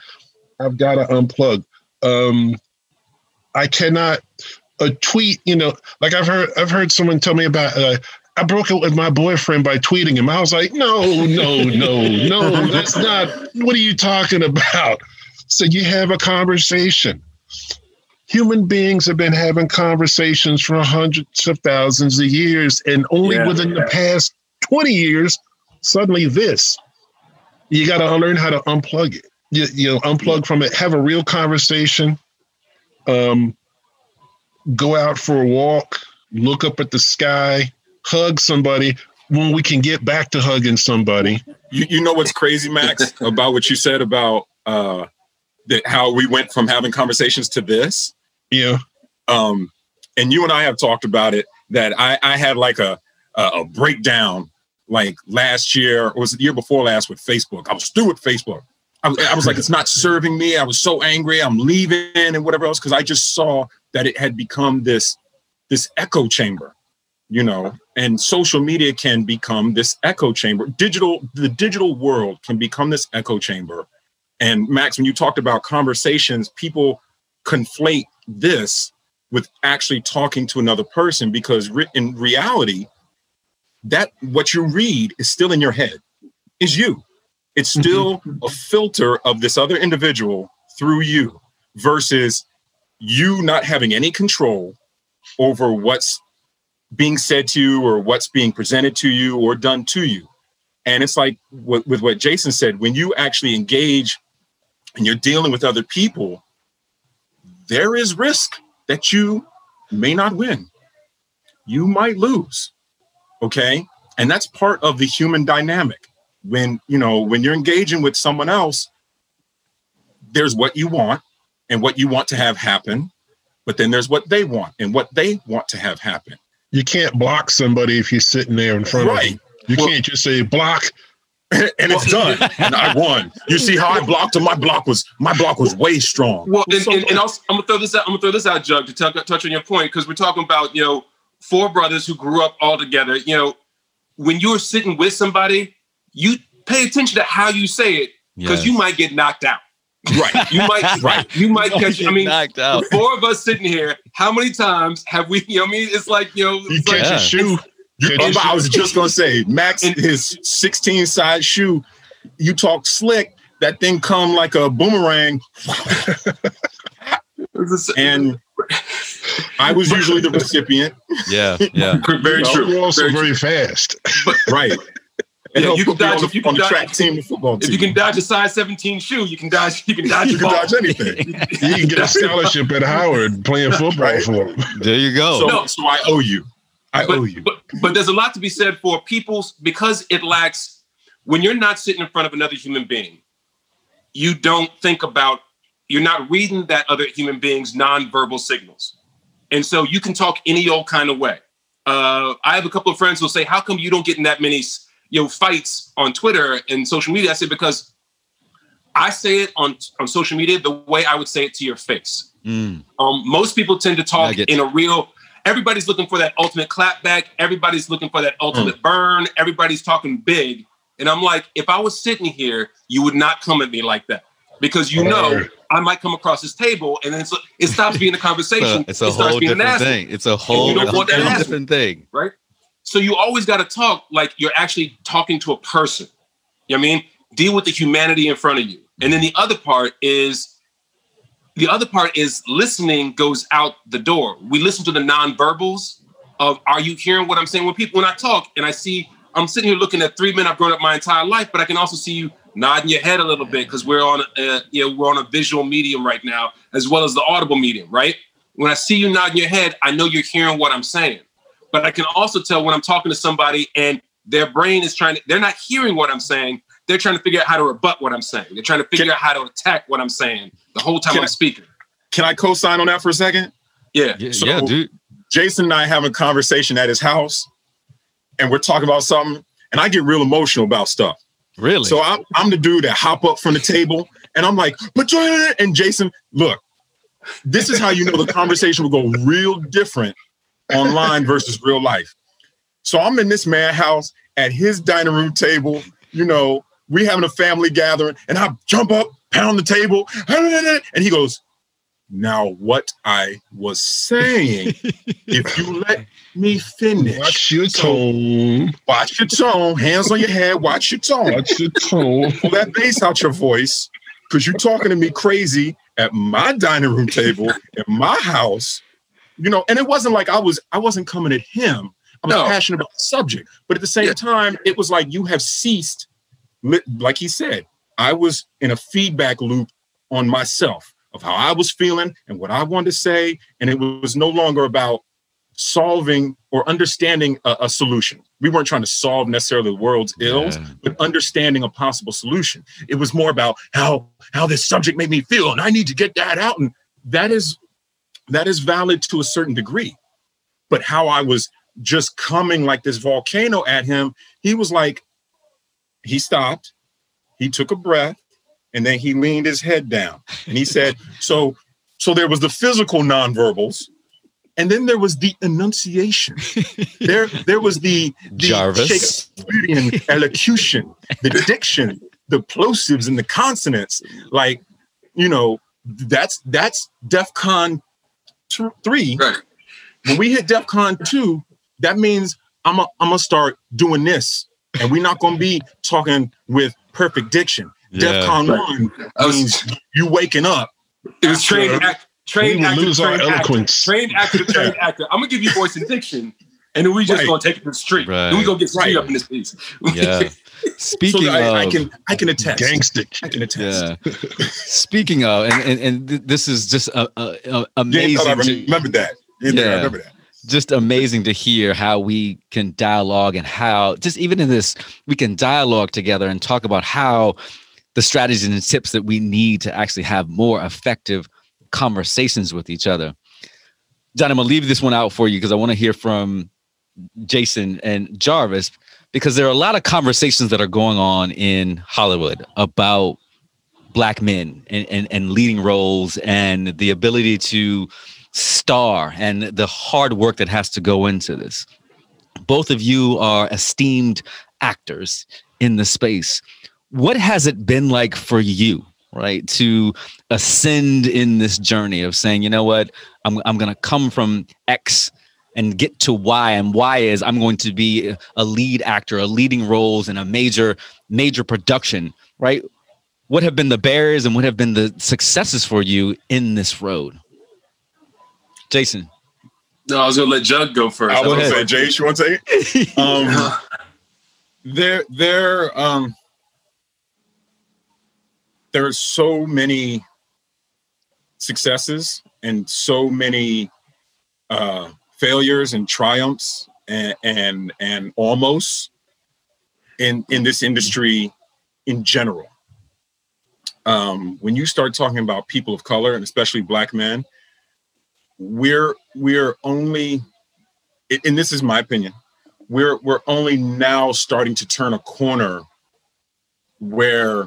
I've got to unplug. Um, I cannot a tweet, you know, like I've heard I've heard someone tell me about uh, I broke it with my boyfriend by tweeting him. I was like, no, no, no, no, that's not. What are you talking about? So you have a conversation. Human beings have been having conversations for hundreds of thousands of years, and only Yeah. within the past 20 years, suddenly this. You got to learn how to unplug it. You, you know, unplug from it, have a real conversation. Um, go out for a walk, look up at the sky, hug somebody when we can get back to hugging somebody. You, you know what's crazy, Max, about what you said about uh, that how we went from having conversations to this. Yeah. Um, and you and I have talked about it that I, I had like a, a a breakdown like last year or was it the year before last with Facebook. I was through with Facebook. I I was like, it's not serving me. I was so angry. I'm leaving and whatever else because I just saw that it had become this this echo chamber, you know. And social media can become this echo chamber. Digital, the digital world can become this echo chamber. And Max, when you talked about conversations, people conflate this with actually talking to another person because re- in reality, that what you read is still in your head, is you. It's mm-hmm. still a filter of this other individual through you versus you not having any control over what's being said to you or what's being presented to you or done to you. And it's like with, with what Jason said, when you actually engage and you're dealing with other people, there is risk that you may not win. You might lose. Okay. And that's part of the human dynamic. When, you know, when you're engaging with someone else, there's what you want and what you want to have happen. But then there's what they want and what they want to have happen. You can't block somebody if you're sitting there in front of Right. them. You Well- can't just say block. and it's done. And I won. You see how I blocked him? My block was my block was way strong. Well, and, So- and, and also, I'm gonna throw this out. I'm gonna throw this out, Jug, to touch, touch on your point because we're talking about you know four brothers who grew up all together. You know, when you're sitting with somebody, you pay attention to how you say it because Yes. you might get knocked out. right. You might, Right. You might catch. I mean, knocked out. the four of us sitting here. How many times have we? You know, I mean, it's like you know, You it's catch Yeah. a shoe. You- Catch was just gonna say, Max, his 16 size shoe, you talk slick, that thing come like a boomerang. And I was usually the recipient. Yeah, yeah. very you know, true. You're also Very very fast. Right. Yeah, you can dodge- on the, you can on the dodge- track team, the football If you can dodge a size 17 shoe, you can dodge. You can dodge. you can ball. dodge anything. You can get a scholarship at Howard playing football Right. for him. There you go. So, No. so I owe you. I but, owe you. But, but there's a lot to be said for people's because it lacks when you're not sitting in front of another human being, you don't think about you're not reading that other human being's nonverbal signals. And so you can talk any old kind of way. Uh, I have a couple of friends who'll say, How come you don't get in that many you know fights on Twitter and social media? I say, because I say it on, on social media the way I would say it to your face. Mm. Um, most people tend to talk in a real. Everybody's looking for that ultimate clapback. Everybody's looking for that ultimate mm. burn. Everybody's talking big, and I'm like, if I was sitting here, you would not come at me like that because you know I might come across this table, and then it stops being a conversation. it's a it starts whole being different nasty. thing. It's a whole, you don't a want that whole nasty. different thing. right? So you always got to talk like you're actually talking to a person. You know what I mean? Deal with the humanity in front of you. And then the other part is the other part is listening goes out the door. We listen to the nonverbals of are you hearing what I'm saying? When people when I talk and I see I'm sitting here looking at three men I've grown up my entire life, but I can also see you nodding your head a little bit because we're on a, uh, you know we're on a visual medium right now as well as the audible medium, right? When I see you nodding your head, I know you're hearing what I'm saying but I can also tell when I'm talking to somebody and their brain is trying to, they're not hearing what I'm saying. They're trying to figure out how to rebut what I'm saying. They're trying to figure Can- out how to attack what I'm saying the whole time I'm I- speaking. Can I co-sign on that for a second? Yeah. Yeah, So- yeah, dude. Jason and I have a conversation at his house, and we're talking about something, and I get real emotional about stuff. Really? So I'm I'm the dude that hop up from the table, and I'm like, but you-" and Jason, look, this is how you know the conversation will go real different online versus real life. So I'm in this man house at his dining room table, you know, we having a family gathering, and I jump up, pound the table, and he goes, Now, what I was saying, if you let me finish, Watch your tone. watch your tone, hands on your head, watch your tone Watch your tone. pull that bass out your voice because you're talking to me crazy at my dining room table in my house you know and it wasn't like i was i wasn't coming at him i was No. passionate about the subject but at the same Yeah. time it was like you have ceased like he said i was in a feedback loop on myself of how i was feeling and what i wanted to say and it was no longer about solving or understanding a, a solution. We weren't trying to solve necessarily the world's ills, Yeah. but understanding a possible solution. It was more about how how this subject made me feel, and I need to get that out. And that is that is valid to a certain degree. But how I was just coming like this volcano at him, he was like, he stopped, he took a breath, and then he leaned his head down and he said, So, so there was the physical nonverbals, and then there was the enunciation. there, there was the, the Jarvis. Shakespearean elocution, the diction, the plosives and the consonants. Like, you know, that's that's DEF CON t- three. Right. When we hit DEF CON two, that means I'm a, I'm gonna start doing this, and we're not gonna be talking with perfect diction. Yeah. DEF CON one I was- means you waking up. It was trained After- act, trained we actor, lose our trained actor, eloquence. trained actor, trained actor. I'm gonna give you voice and diction, and then we just Right. gonna take it to the street. Right. Then we gonna get street Right. up in this piece. Yeah. Speaking so that I, I can I can attest. Gangster. I can attest. yeah. Speaking of, and, and, and th- this is just a, a, a You thought I amazing. to- remember that. You didn't I Yeah. remember that. Just amazing to hear how we can dialogue and how just even in this we can dialogue together and talk about how the strategies and tips that we need to actually have more effective conversations with each other. John i'm gonna leave this one out for you because i want to hear from jason and jarvis because there are a lot of conversations that are going on in hollywood about black men and, and, and leading roles and the ability to star and the hard work that has to go into this. Both of you are esteemed actors in the space. What has it been like for you, right, to ascend in this journey of saying, you know what, I'm, I'm going to come from X and get to Y, and Y is I'm going to be a lead actor, a leading roles in a major, major production, right? What have been the barriers and what have been the successes for you in this road? Jason. No, I was gonna let Jug go first. I was gonna say, Jace, you want to say it? Um, there, there, um, there are so many successes and so many uh, failures and triumphs and and and almost in in this industry in general. Um, when you start talking about people of color and especially black men, we're we're only and this is my opinion we're we're only now starting to turn a corner where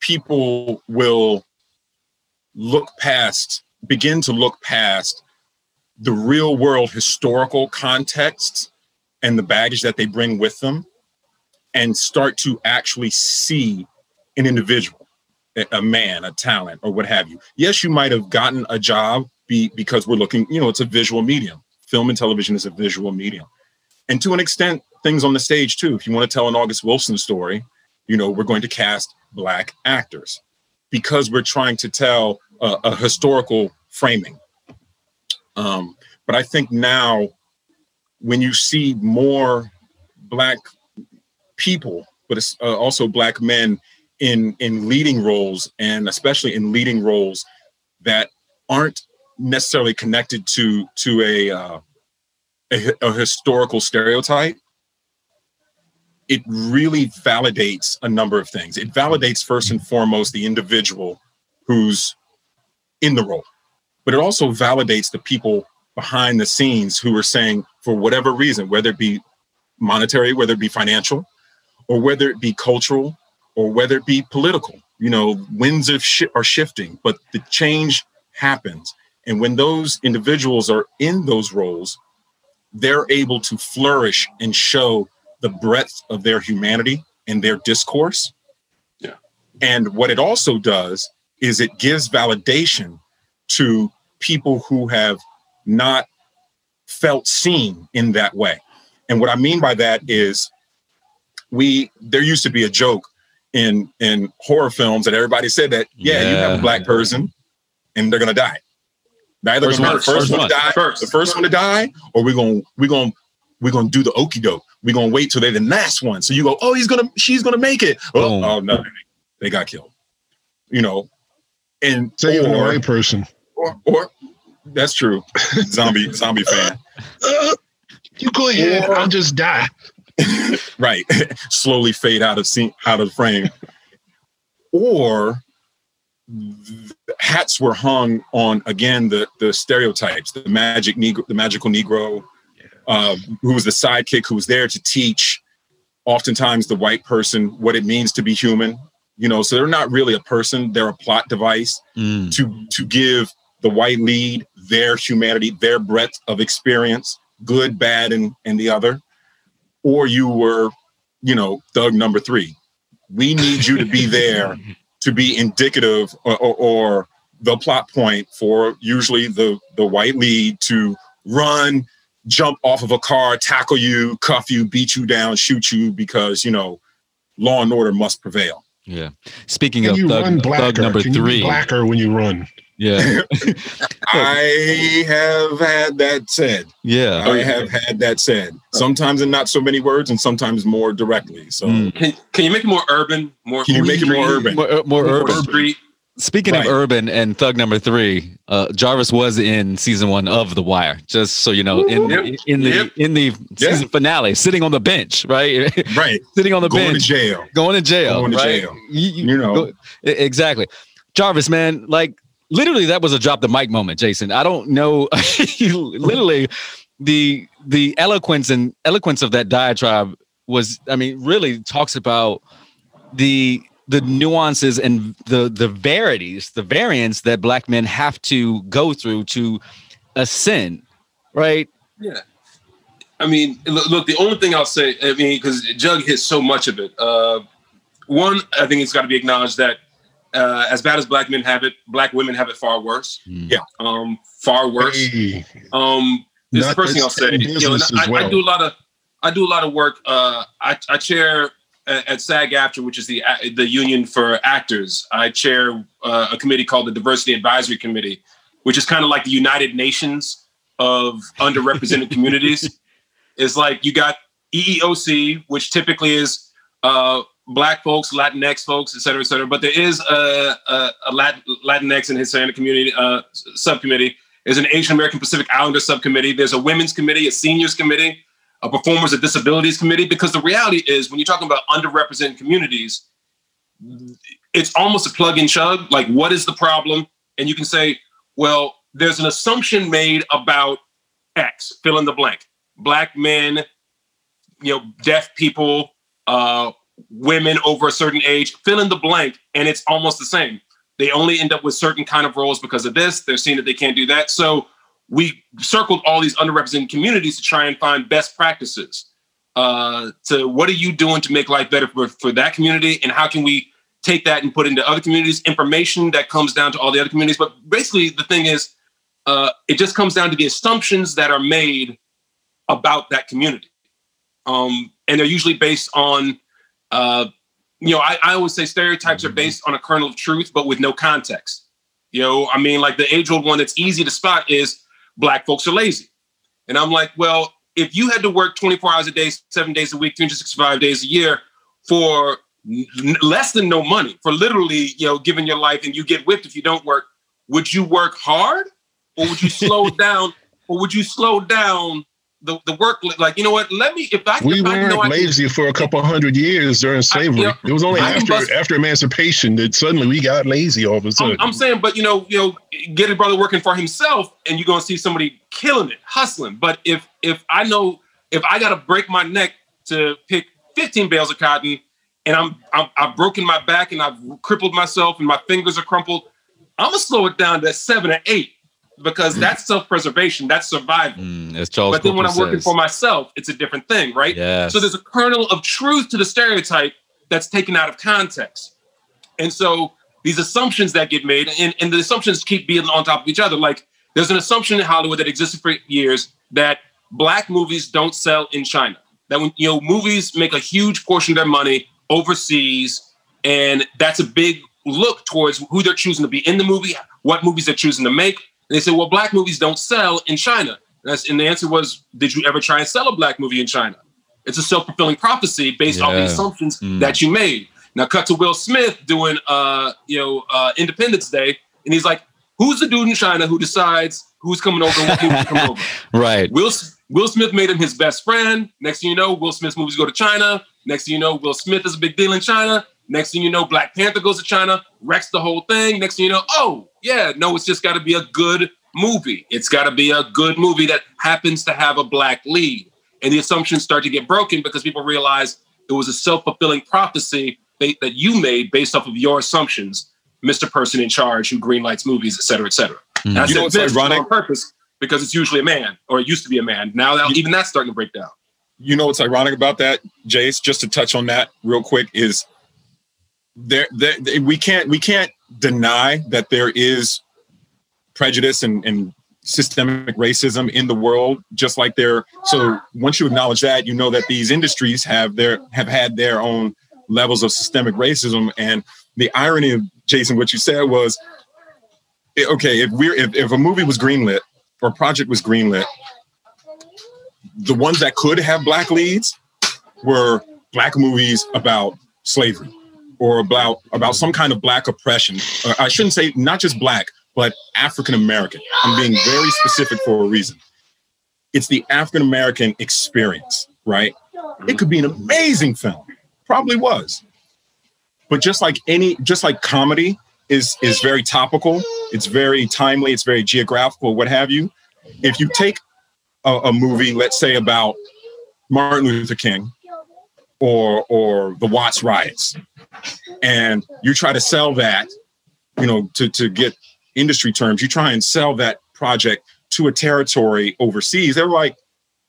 people will look past begin to look past the real world historical context and the baggage that they bring with them and start to actually see an individual a man a talent or what have you. Yes you might have gotten a job be, because we're looking you know it's a visual medium. Film and television is a visual medium. And to an extent things on the stage too. If you want to tell an august wilson story you know we're going to cast black actors because we're trying to tell a, a historical framing. Um, but i think now when you see more black people but uh, also black men in in leading roles and especially in leading roles that aren't necessarily connected to to a uh, a, a historical stereotype it really validates a number of things. It validates first and foremost the individual who's in the role but it also validates the people behind the scenes who are saying for whatever reason whether it be monetary whether it be financial or whether it be cultural or whether it be political you know winds of shi are shifting but the change happens and when those individuals are in those roles they're able to flourish and show the breadth of their humanity and their discourse Yeah. and what it also does is it gives validation to people who have not felt seen in that way and what i mean by that is we there used to be a joke in in horror films that everybody said that yeah, you have a black person and they're gonna die. Neither First gonna be one, the first, first one, one, to die, first. the first one to die, or we're gonna we're gonna we're gonna do the okey doke. We're gonna wait till they're the last one. So you go, oh, he's gonna she's gonna make it. Oh, oh no, they got killed. You know, and Saving the or, right person. or or That's true. Zombie zombie fan. Uh, you go ahead. Or, I'll just die. right. Slowly fade out of scene, out of frame. Or hats were hung on again the the stereotypes, the magic negro, the magical Negro, uh, who was the sidekick, who was there to teach, oftentimes the white person what it means to be human. You know, so they're not really a person; they're a plot device mm. to to give the white lead their humanity, their breadth of experience, good, bad, and and the other. Or you were, you know, thug number three. We need you to be there to be indicative or, or, or the plot point for usually the the white lead to run jump off of a car tackle you cuff you beat you down shoot you because you know law and order must prevail. Yeah. Speaking Can of thug, thug number Can three. Blacker when you run yeah i have had that said yeah i have had that said sometimes in not so many words and sometimes more directly so mm. can, can you make it more urban more can you make it more urban more, uh, more, more urban street Speaking right. of urban and Thug Number Three, uh, Jarvis was in season one of The Wire. Just so you know, in yep. in the yep. in the season yep. finale, sitting on the bench, right? Right, sitting on the going bench, to jail, going to jail, going to right? jail. You, you, you know go, exactly. Jarvis, man, like literally, that was a drop the mic moment, Jason. I don't know, literally, the the eloquence and eloquence of that diatribe was, I mean, really talks about the the nuances and the the verities, the variants that black men have to go through to ascend, right? Yeah. I mean, look, the only thing I'll say, I mean, because Jug hits so much of it. Uh, one, I think it's got to be acknowledged that uh, as bad as black men have it, black women have it far worse. Mm. Yeah, um, far worse. Hey. Um, this is the first thing I'll say. You know, I, well. I, do a lot of, I do a lot of work. Uh, I, I chair at SAG-AFTRA, which is the the union for actors, I chair uh, a committee called the Diversity Advisory Committee, which is kind of like the United Nations of underrepresented communities. It's like you got EEOC, which typically is uh, Black folks, Latinx folks, et cetera, et cetera. But there is a, a, a Latinx and Hispanic community uh, subcommittee. There's an Asian American Pacific Islander subcommittee. There's a women's committee, a seniors committee a performers of disabilities committee because the reality is when you're talking about underrepresented communities it's almost a plug and chug like what is the problem and you can say well there's an assumption made about x fill in the blank black men you know deaf people uh women over a certain age fill in the blank and it's almost the same they only end up with certain kind of roles because of this they're seeing that they can't do that so we circled all these underrepresented communities to try and find best practices. Uh, to what are you doing to make life better for, for that community, and how can we take that and put into other communities? Information that comes down to all the other communities, but basically the thing is, uh, it just comes down to the assumptions that are made about that community, um, and they're usually based on. Uh, you know, I, I always say stereotypes are mm-hmm. based on a kernel of truth, but with no context. You know, I mean, like the age old one that's easy to spot is black folks are lazy. And I'm like, well, if you had to work 24 hours a day, seven days a week, 365 days a year for n- less than no money, for literally, you know, giving your life and you get whipped if you don't work, would you work hard or would you slow down or would you slow down the, the work like you know what let me if i we weren't lazy for a couple hundred years during slavery I, you know, it was only after bust, after emancipation that suddenly we got lazy all of a sudden I'm, I'm, saying but you know you know get a brother working for himself and you're gonna see somebody killing it hustling. But if if i know if i gotta break my neck to pick 15 bales of cotton and i'm, I'm i've broken my back and i've crippled myself and my fingers are crumpled i'm gonna slow it down to seven or eight because that's self-preservation, that's survival. Mm, as Charles but then when I'm working says. for myself, it's a different thing, right? Yes. So there's a kernel of truth to the stereotype that's taken out of context. And so these assumptions that get made, and, and the assumptions keep being on top of each other. Like there's an assumption in Hollywood that existed for years that black movies don't sell in China. That when you know movies make a huge portion of their money overseas, and that's a big look towards who they're choosing to be in the movie, what movies they're choosing to make, and they said, well, black movies don't sell in China. That's, and the answer was, did you ever try and sell a black movie in China? It's a self fulfilling prophecy based yeah. on the assumptions mm. that you made. Now, cut to Will Smith doing, uh, you know, uh, Independence Day, and he's like, who's the dude in China who decides who's coming over and what coming over? Right. Will Will Smith made him his best friend. Next thing you know, Will Smith's movies go to China. Next thing you know, Will Smith is a big deal in China. Next thing you know, Black Panther goes to China, wrecks the whole thing. Next thing you know, oh yeah, no, it's just got to be a good movie. It's got to be a good movie that happens to have a black lead. And the assumptions start to get broken because people realize it was a self fulfilling prophecy that, you made based off of your assumptions, Mr. Person in charge who greenlights movies, et cetera, et cetera. Mhm. And I You know what's ironic? on purpose because it's usually a man, or it used to be a man. Now that, even that's starting to break down. you know what's ironic about that, Jace? Just to touch on that real quick is there, there we can't we can't deny that there is prejudice and, and systemic racism in the world, just like there. So once you acknowledge that, you know that these industries have their have had their own levels of systemic racism. And the irony of Jason, what you said was, eh, okay, if we're if, if a movie was greenlit or a project was greenlit, the ones that could have black leads were black movies about slavery or about about some kind of black oppression. Uh, I shouldn't say not just black, but African American. I'm being very specific for a reason. It's the African American experience, right? It could be an amazing film, probably was, but just like any, just like comedy is is very topical. It's very timely. It's very geographical. What have you? If you take a, a movie, let's say about Martin Luther King or or the Watts riots, and you try to sell that, you know, to to get industry terms, you try and sell that project to a territory overseas. They're like,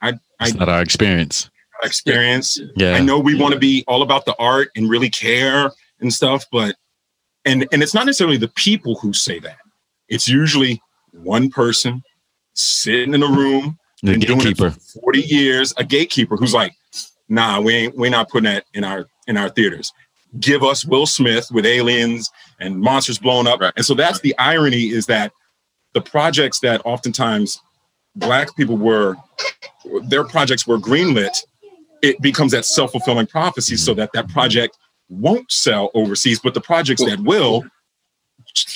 I I It's not our experience. experience. Yeah. I know we want to be all about the art and really care and stuff, but and and it's not necessarily the people who say that. It's usually one person sitting in a room The been doing it gatekeeper. for 40 years, a gatekeeper who's like, nah, we ain't we're not putting that in our in our theaters. Give us Will Smith with aliens and monsters blowing up. Right. And so that's the irony is that the projects that oftentimes black people were their projects were greenlit, it becomes that self-fulfilling prophecy so that that project won't sell overseas, but the projects that will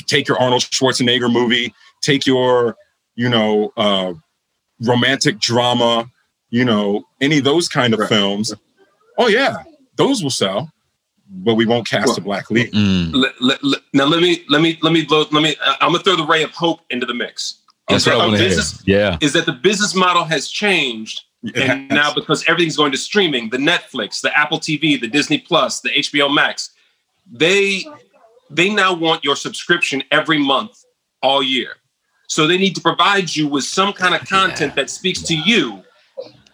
take your Arnold Schwarzenegger movie, take your, you know, uh, romantic drama, you know, any of those kind of Right. films. Oh yeah, those will sell, but we won't cast Well- a black lead. Mm. Let- let- let- now let me let me let me blow, let me. I'm gonna throw the ray of hope into the mix. That's Okay, what I a want to hear. business- Yeah. Is that the business model has changed It and has. now because everything's going to streaming the netflix the apple tv the disney plus the hbo max they they now want your subscription every month all year so they need to provide you with some kind of content that speaks to you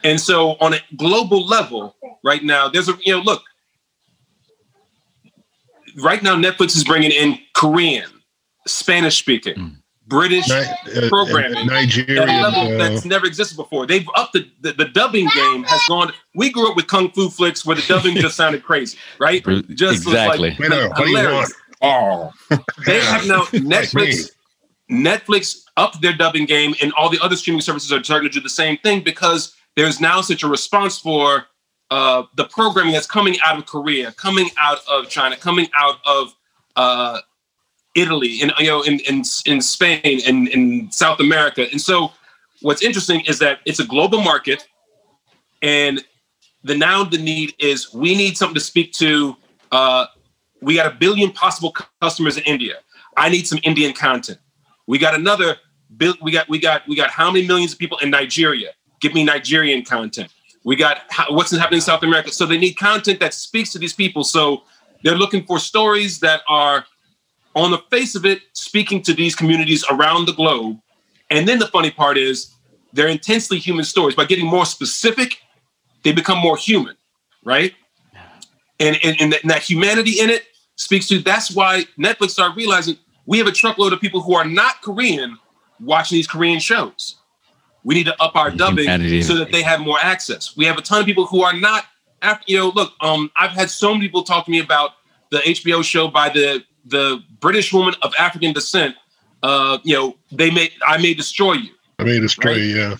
and so on a global level right now there's a you know look right now netflix is bringing in korean spanish speaking Mm. british Ni- uh, Programming. uh, Nigerian. at a level uh, that's never existed before. They've upped the, the the dubbing game has gone. We grew up with kung fu flicks where the dubbing just sounded crazy, right? Just was exactly. like Wait a what do you hilarious. want? Oh, They have now Netflix. Netflix upped their dubbing game, and all the other streaming services are starting to do the same thing because there's now such a response for uh, the programming that's coming out of Korea, coming out of China, coming out of uh, Italy, and you know, in in, in Spain, and in South America. And so, what's interesting is that it's a global market, and the now the need is we need something to speak to. Uh, we got a billion possible customers in India. I need some Indian content. We got another. We got we got we got how many millions of people in Nigeria? Give me Nigerian content. We got what's happening in South America. So they need content that speaks to these people. So they're looking for stories that are on the face of it speaking to these communities around the globe. And then the funny part is they're intensely human stories. By getting more specific, they become more human, right? And, and, and that humanity in it speaks to that's why Netflix started realizing we have a truckload of people who are not Korean watching these Korean shows. We need to up our dubbing so that they have more access. We have a ton of people who are not, af- you know, look, um, I've had so many people talk to me about the HBO show by the the British woman of African descent. Uh, you know, they may I may destroy you I may destroy stray, Right.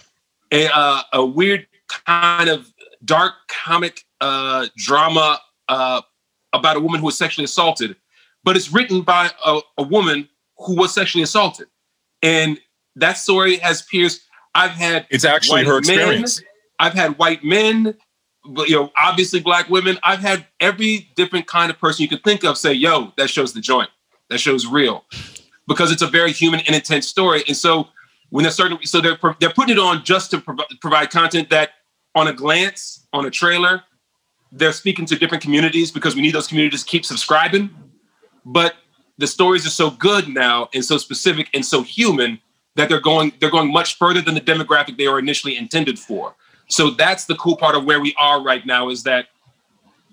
yeah. a, uh, a weird kind of dark comic uh, drama uh, about a woman who was sexually assaulted, but it's written by a, a woman who was sexually assaulted. And that story has pierced. I've had It's actually white her men, experience. I've had white men, but you know, obviously black women. I've had every different kind of person you could think of say, "Yo, that shows the joint. That shows real," because it's a very human and intense story. And so when they're starting, so they're they're putting it on just to prov- provide content that, on a glance, on a trailer, they're speaking to different communities because we need those communities to keep subscribing. But the stories are so good now and so specific and so human that they're going they're going much further than the demographic they were initially intended for. So that's the cool part of where we are right now is that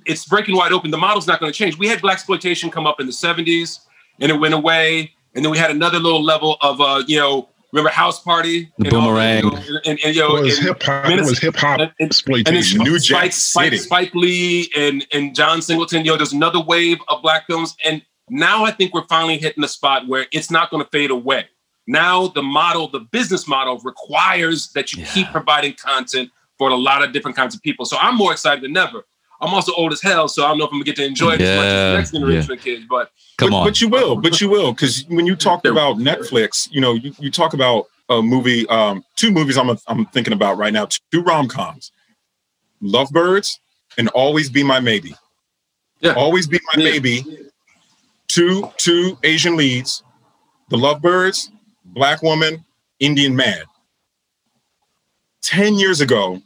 it's breaking wide open. The model's not going to change. We had blaxploitation come up in the 70s and it went away. And then we had another little level of uh, you know, remember House Party? The and all Boomerang. you know, and, and, you know, It was and- hip hop. It was hip hop exploitation. New Spike, Jack Spike, City. Spike Lee and and John Singleton. You know, there's another wave of black films, and now I think we're finally hitting the spot where it's not going to fade away. Now the model, the business model, requires that you keep providing content for a lot of different kinds of people. So I'm more excited than ever. I'm also old as hell, so I don't know if I'm gonna get to enjoy it as much as the next generation of kids. But Come but, on. but you will, but you will, because when you talk about Netflix, you know, you, you talk about a movie, um, two movies I'm I'm thinking about right now, two rom coms, Lovebirds and Always Be My Maybe. Yeah. Always Be My Yeah. Maybe. Two two Asian leads, the Lovebirds, black woman, Indian man. Ten years ago,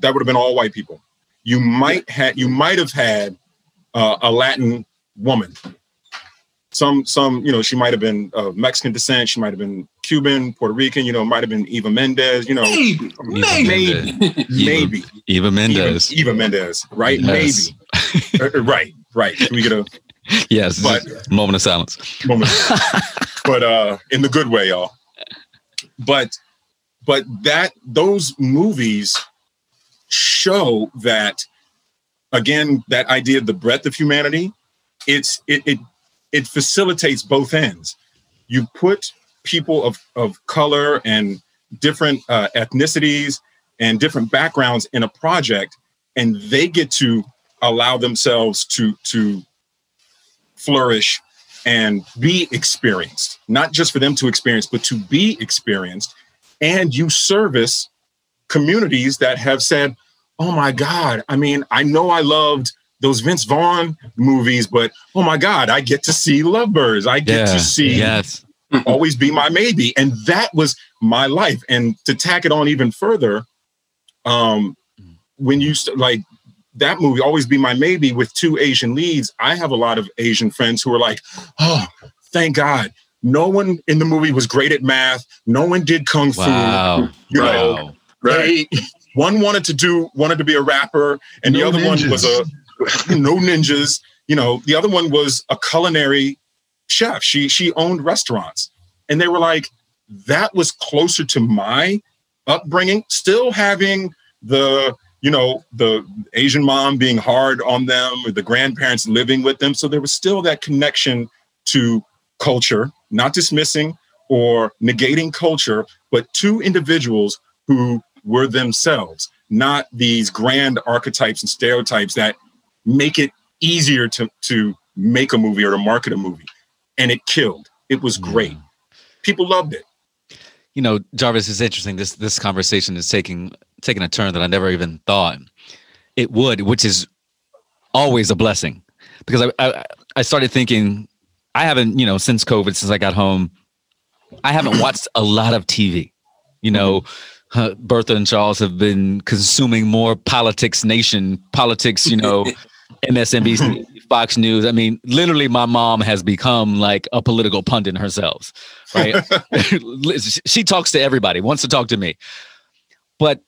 that would have been all white people. You might had you might have had uh, a Latin woman. Some some you know she might have been of Mexican descent. She might have been Cuban, Puerto Rican. You know, might have been Eva Mendes. You know, maybe, maybe, Eva maybe Eva Eva, Mendes. Eva Mendes, right? Yes. Maybe, uh, right, right. Can we get a Yes. But- moment of silence. moment? but uh, in the good way, y'all. But but that those movies show that again that idea of the breadth of humanity it's it it, it facilitates both ends you put people of of color and different uh, ethnicities and different backgrounds in a project and they get to allow themselves to to flourish and be experienced not just for them to experience but to be experienced and you service communities that have said oh my god i mean i know i loved those vince vaughn movies but oh my god i get to see lovebirds i get Yeah. to see Yes. always be my maybe and that was my life and to tack it on even further um when you st- like that movie always be my maybe with two asian leads i have a lot of asian friends who are like oh thank god. No one in the movie was great at math. No one did kung fu. Wow. you know Wow. they one wanted to do wanted to be a rapper and the No other one was a no ninjas. You know the other one was a culinary chef. She she owned restaurants. And they were like that was closer to my upbringing. Still having the you know the asian mom being hard on them or the grandparents living with them. So there was still that connection to culture not dismissing or negating culture but two individuals who were themselves not these grand archetypes and stereotypes that make it easier to to make a movie or to market a movie. And it killed. It was great. People loved it You know, Jarvis, it's interesting. This this conversation is taking taking a turn that I never even thought it would, which is always a blessing. Because I I, I started thinking I haven't, you know, since COVID, since I got home, I haven't watched a lot of TV. You know, uh, Bertha and Charles have been consuming more politics nation, politics, you know, MSNBC, Fox News. I mean, literally, my mom has become like a political pundit herself, right? she talks to everybody, wants to talk to me. But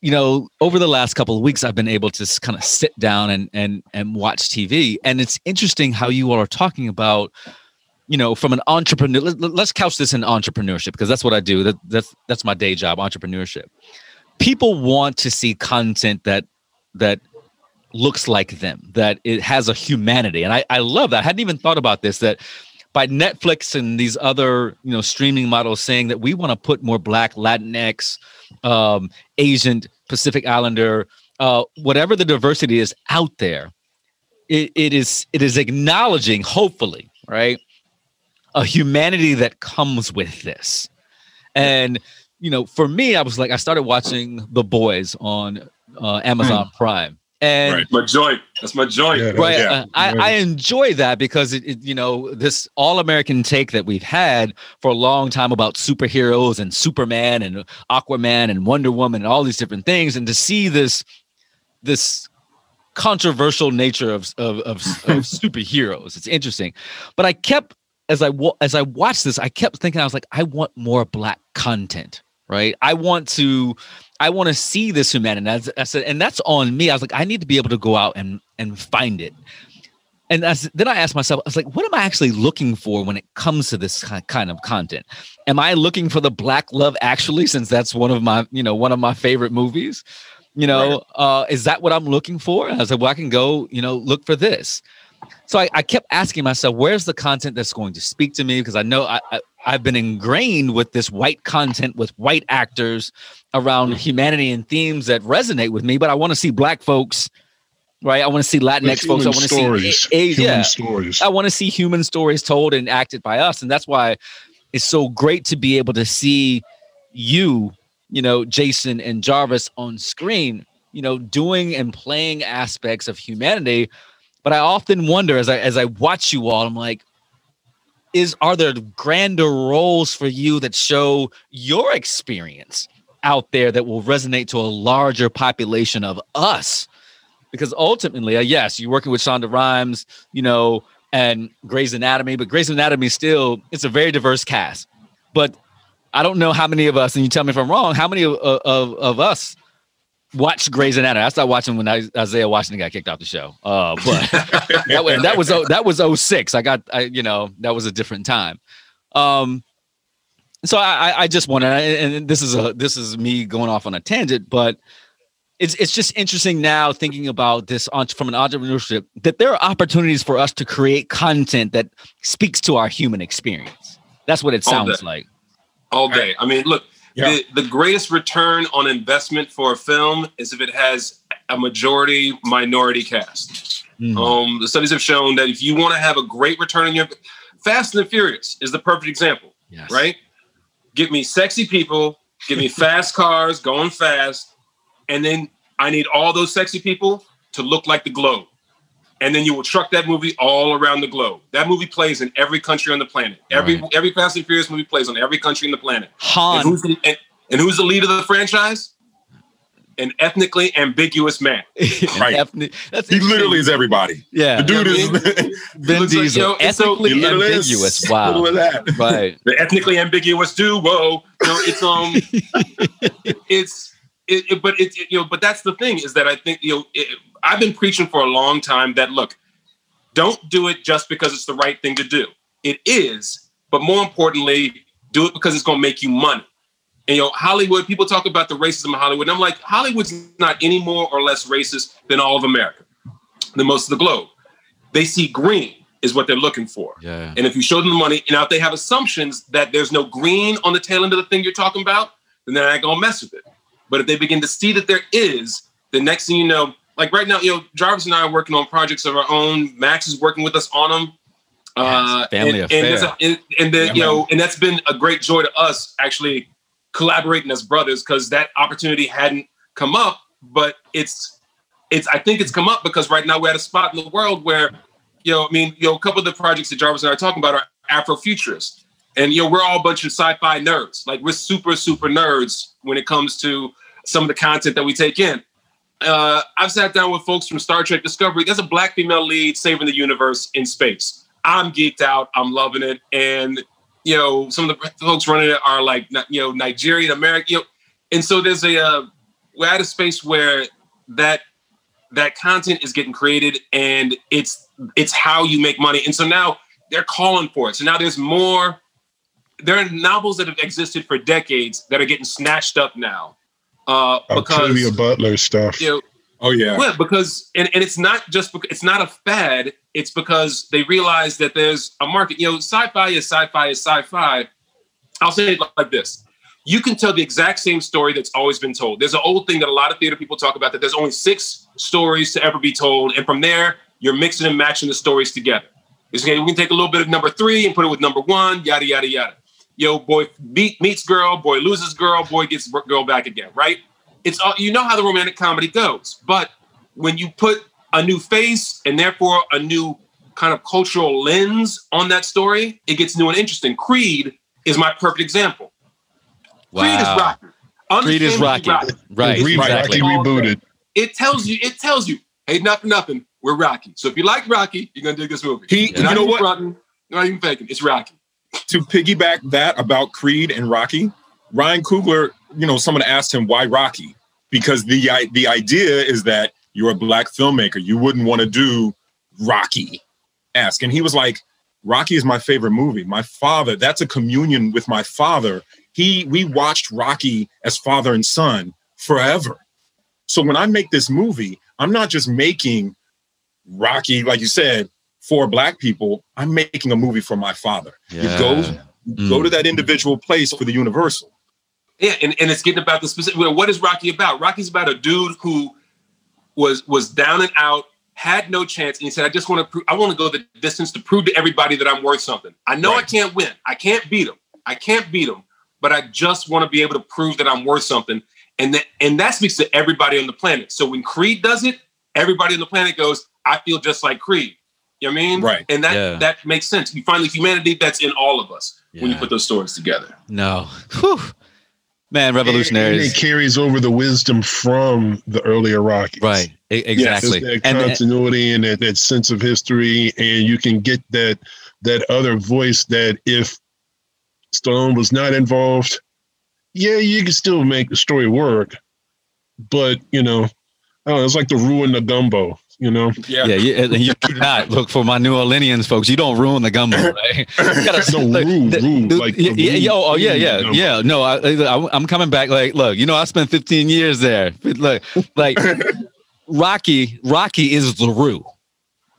you know, over the last couple of weeks, I've been able to kind of sit down and and and watch TV, and it's interesting how you all are talking about, you know, from an entrepreneur. Let, let's couch this in entrepreneurship because that's what I do. That that's that's my day job, entrepreneurship. People want to see content that that looks like them, that it has a humanity, and I I love that. I hadn't even thought about this that by Netflix and these other you know streaming models saying that we want to put more Black, Latinx, um, Asian, Pacific Islander, uh, whatever the diversity is out there, it, it is it is acknowledging, hopefully, right, a humanity that comes with this. And you know, for me, I was like, I started watching The Boys on uh, Amazon Hmm. Prime, and Right. My joint. That's my joint. Yeah. right, Yeah. uh, I, I enjoy that because it, it, you know, this all-American take that we've had for a long time about superheroes and Superman and Aquaman and Wonder Woman and all these different things, and to see this, this controversial nature of of, of, of superheroes, it's interesting. But I kept as I as I watched this, I kept thinking I was like, I want more black content, right? I want to, I want to see this humanity. And as I said, and that's on me. I was like, I need to be able to go out and and find it. And as, then I asked myself, I was like, what am I actually looking for when it comes to this kind of content? Am I looking for the black love actually, since that's one of my, you know, one of my favorite movies? You know, uh, is that what I'm looking for? And I was like, well, I can go, you know, look for this. So I, I kept asking myself, where's the content that's going to speak to me? Because I know I, I, I've been ingrained with this white content with white actors around mm. humanity and themes that resonate with me, but I want to see black folks, right? I want to see Latinx folks. I want to see, a, a, human yeah, stories. I want to see human stories told and acted by us. And that's why it's so great to be able to see you, you know, Jason and Jarvis on screen, you know, doing and playing aspects of humanity. But I often wonder as I as I watch you all, I'm like, is are there grander roles for you that show your experience out there that will resonate to a larger population of us? Because ultimately, uh, yes, you're working with Shonda Rhimes, you know, and Grey's Anatomy, but Grey's Anatomy still it's a very diverse cast. But I don't know how many of us, and you tell me if I'm wrong, how many of of, of us watched Grey's Anatomy? I started watching when I, Isaiah Washington got kicked off the show. Uh, but that was that was oh- that was 06. I got I you know that was a different time. Um, so I I- just wanted, and this is a this is me going off on a tangent, but it's it's just interesting now thinking about this on, from an entrepreneurship that there are opportunities for us to create content that speaks to our human experience. That's what it All sounds day. like. all day. I mean, look, Yeah. the, the greatest return on investment for a film is if it has a majority minority cast. Mhm. Um, the studies have shown that if you want to have a great return on your Fast and the Furious is the perfect example, Yes. right? Give me sexy people, give me fast cars going fast, and then I need all those sexy people to look like the globe. And then you will truck that movie all around the globe. That movie plays in every country on the planet. Every Right. every Fast and Furious movie plays on every country on the planet. And who's, the, and, and who's the lead of the franchise? An ethnically ambiguous man. Right. Ethnic- That's He literally is everybody. yeah. The dude You is know what Vin looks like, Diesel, yo, and so- ethnically he is. ambiguous. Wow. Little of that. right. The ethnically ambiguous duo. You know, it's um, it's it, it- but it's you know, but that's the thing is that I think you know, it, I've been preaching for a long time that look, don't do it just because it's the right thing to do. It is, but more importantly, do it because it's going to make you money. And you know, Hollywood, people talk about the racism in Hollywood. And I'm like, Hollywood's not any more or less racist than all of America, than most of the globe. They see green is what they're looking for. Yeah. And if you show them the money, and now if they have assumptions that there's no green on the tail end of the thing you're talking about, then they're not gonna mess with it. But if they begin to see that there is, the next thing you know, like right now, you know, Jarvis and I are working on projects of our own. Max is working with us on them. Uh, Yes, family and, and, affair. a- and, and then Yeah, you know, man. and that's been a great joy to us actually collaborating as brothers because that opportunity hadn't come up. But it's it's I think it's come up because right now we're at a spot in the world where you know, I mean, you know, a couple of the projects that Jarvis and I are talking about are Afrofuturists. And you know, we're all a bunch of sci-fi nerds. Like we're super, super nerds when it comes to some of the content that we take in. Uh, I've sat down with folks from Star Trek Discovery. There's a black female lead saving the universe in space. I'm geeked out. I'm loving it. And you know, some of the folks running it are like you know Nigerian American. You know, and so there's a uh, we're at a space where that that content is getting created and it's it's how you make money. And so now they're calling for it. So now there's more. There are novels that have existed for decades that are getting snatched up now uh, because Octavia Butler stuff. you know, Oh yeah. well, because and, and it's not just because it's not a fad. It's because they realize that there's a market. You know, sci-fi is sci-fi is sci-fi. I'll say it like this: you can tell the exact same story that's always been told. There's an old thing that a lot of theater people talk about that there's only six stories to ever be told, and from there you're mixing and matching the stories together. It's okay. We can take a little bit of number three and put it with number one. Yada yada yada. Yo, boy beat, meets girl, boy loses girl, boy gets girl back again. Right? It's all you know how the romantic comedy goes. But when you put a new face and therefore a new kind of cultural lens on that story, it gets new and interesting. Creed is my perfect example. Wow. Creed is Rocky. Creed is Rocky. Rocky. Right. Re- Exactly. Rebooted. It tells you, it tells you, hey, nothing, nothing, we're Rocky. So if you like Rocky, you're gonna dig this movie. He- You're you not know what? fronting, you're not even faking. It's Rocky. To piggyback that about Creed and Rocky, Ryan Coogler, you know, someone asked him why Rocky, because the the idea is that you're a black filmmaker, you wouldn't want to do Rocky. Ask, and he was like, Rocky is my favorite movie. My father, that's a communion with my father. He, we watched Rocky as father and son forever. So when I make this movie, I'm not just making Rocky, like you said, for black people. I'm making a movie for my father. You go, Yeah. you go to mm. that individual place for the universal. Yeah, and, and it's getting about the specific. Well, what is Rocky about? Rocky's about a dude who was was down and out, had no chance, and he said, "I just want to. Pro- I want to go the distance to prove to everybody that I'm worth something. I know I can't win. I can't beat him. I can't beat him, but I just want to be able to prove that I'm worth something." And that and that speaks to everybody on the planet. So when Creed does it, everybody on the planet goes, "I feel just like Creed." You know what I mean? Right. And that Yeah. that makes sense. You find the humanity that's in all of us when you put those stories together. No. Whew. Man, And revolutionaries. it carries over the wisdom from the earlier Rockies. Right. Just Exactly. that and continuity and that, that sense of history, and you can get that that other voice that if Stallone was not involved, yeah, you can still make the story work. But you know, I don't know, it's like the ruin the gumbo. You know, Yeah. yeah, you, and you do not look for my New Orleanians folks. You don't ruin the gumbo, right? Gotta- No, look, rule, the- rule, the- like the yeah, rule yeah, oh, oh, yeah, yeah, gumbo. yeah. No, I, I, I'm coming back. Like, look, you know, I spent 15 years there. Look, like Rocky, Rocky is the roux,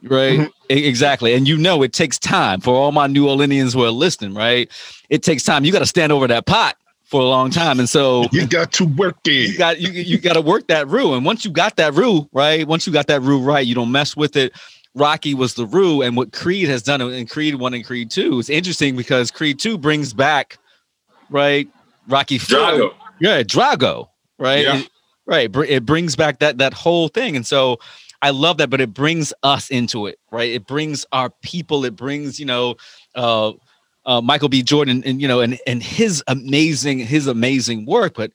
right? Mm-hmm. Exactly, and you know it takes time for all my New Orleanians who are listening, right? It takes time. You got to stand over that pot for a long time, and so you got to work it. you got you you got to work that rule. and once you got that rule right, once you got that rule right, you don't mess with it. Rocky was the rule, and what Creed has done in Creed One and Creed Two is interesting because Creed Two brings back right Rocky Four, Drago. yeah, Drago, right, Yeah. It- right. It brings back that that whole thing, and so I love that, but it brings us into it, right? It brings our people. It brings you know. uh uh, Michael B. Jordan, and you know, and and his amazing, his amazing work. But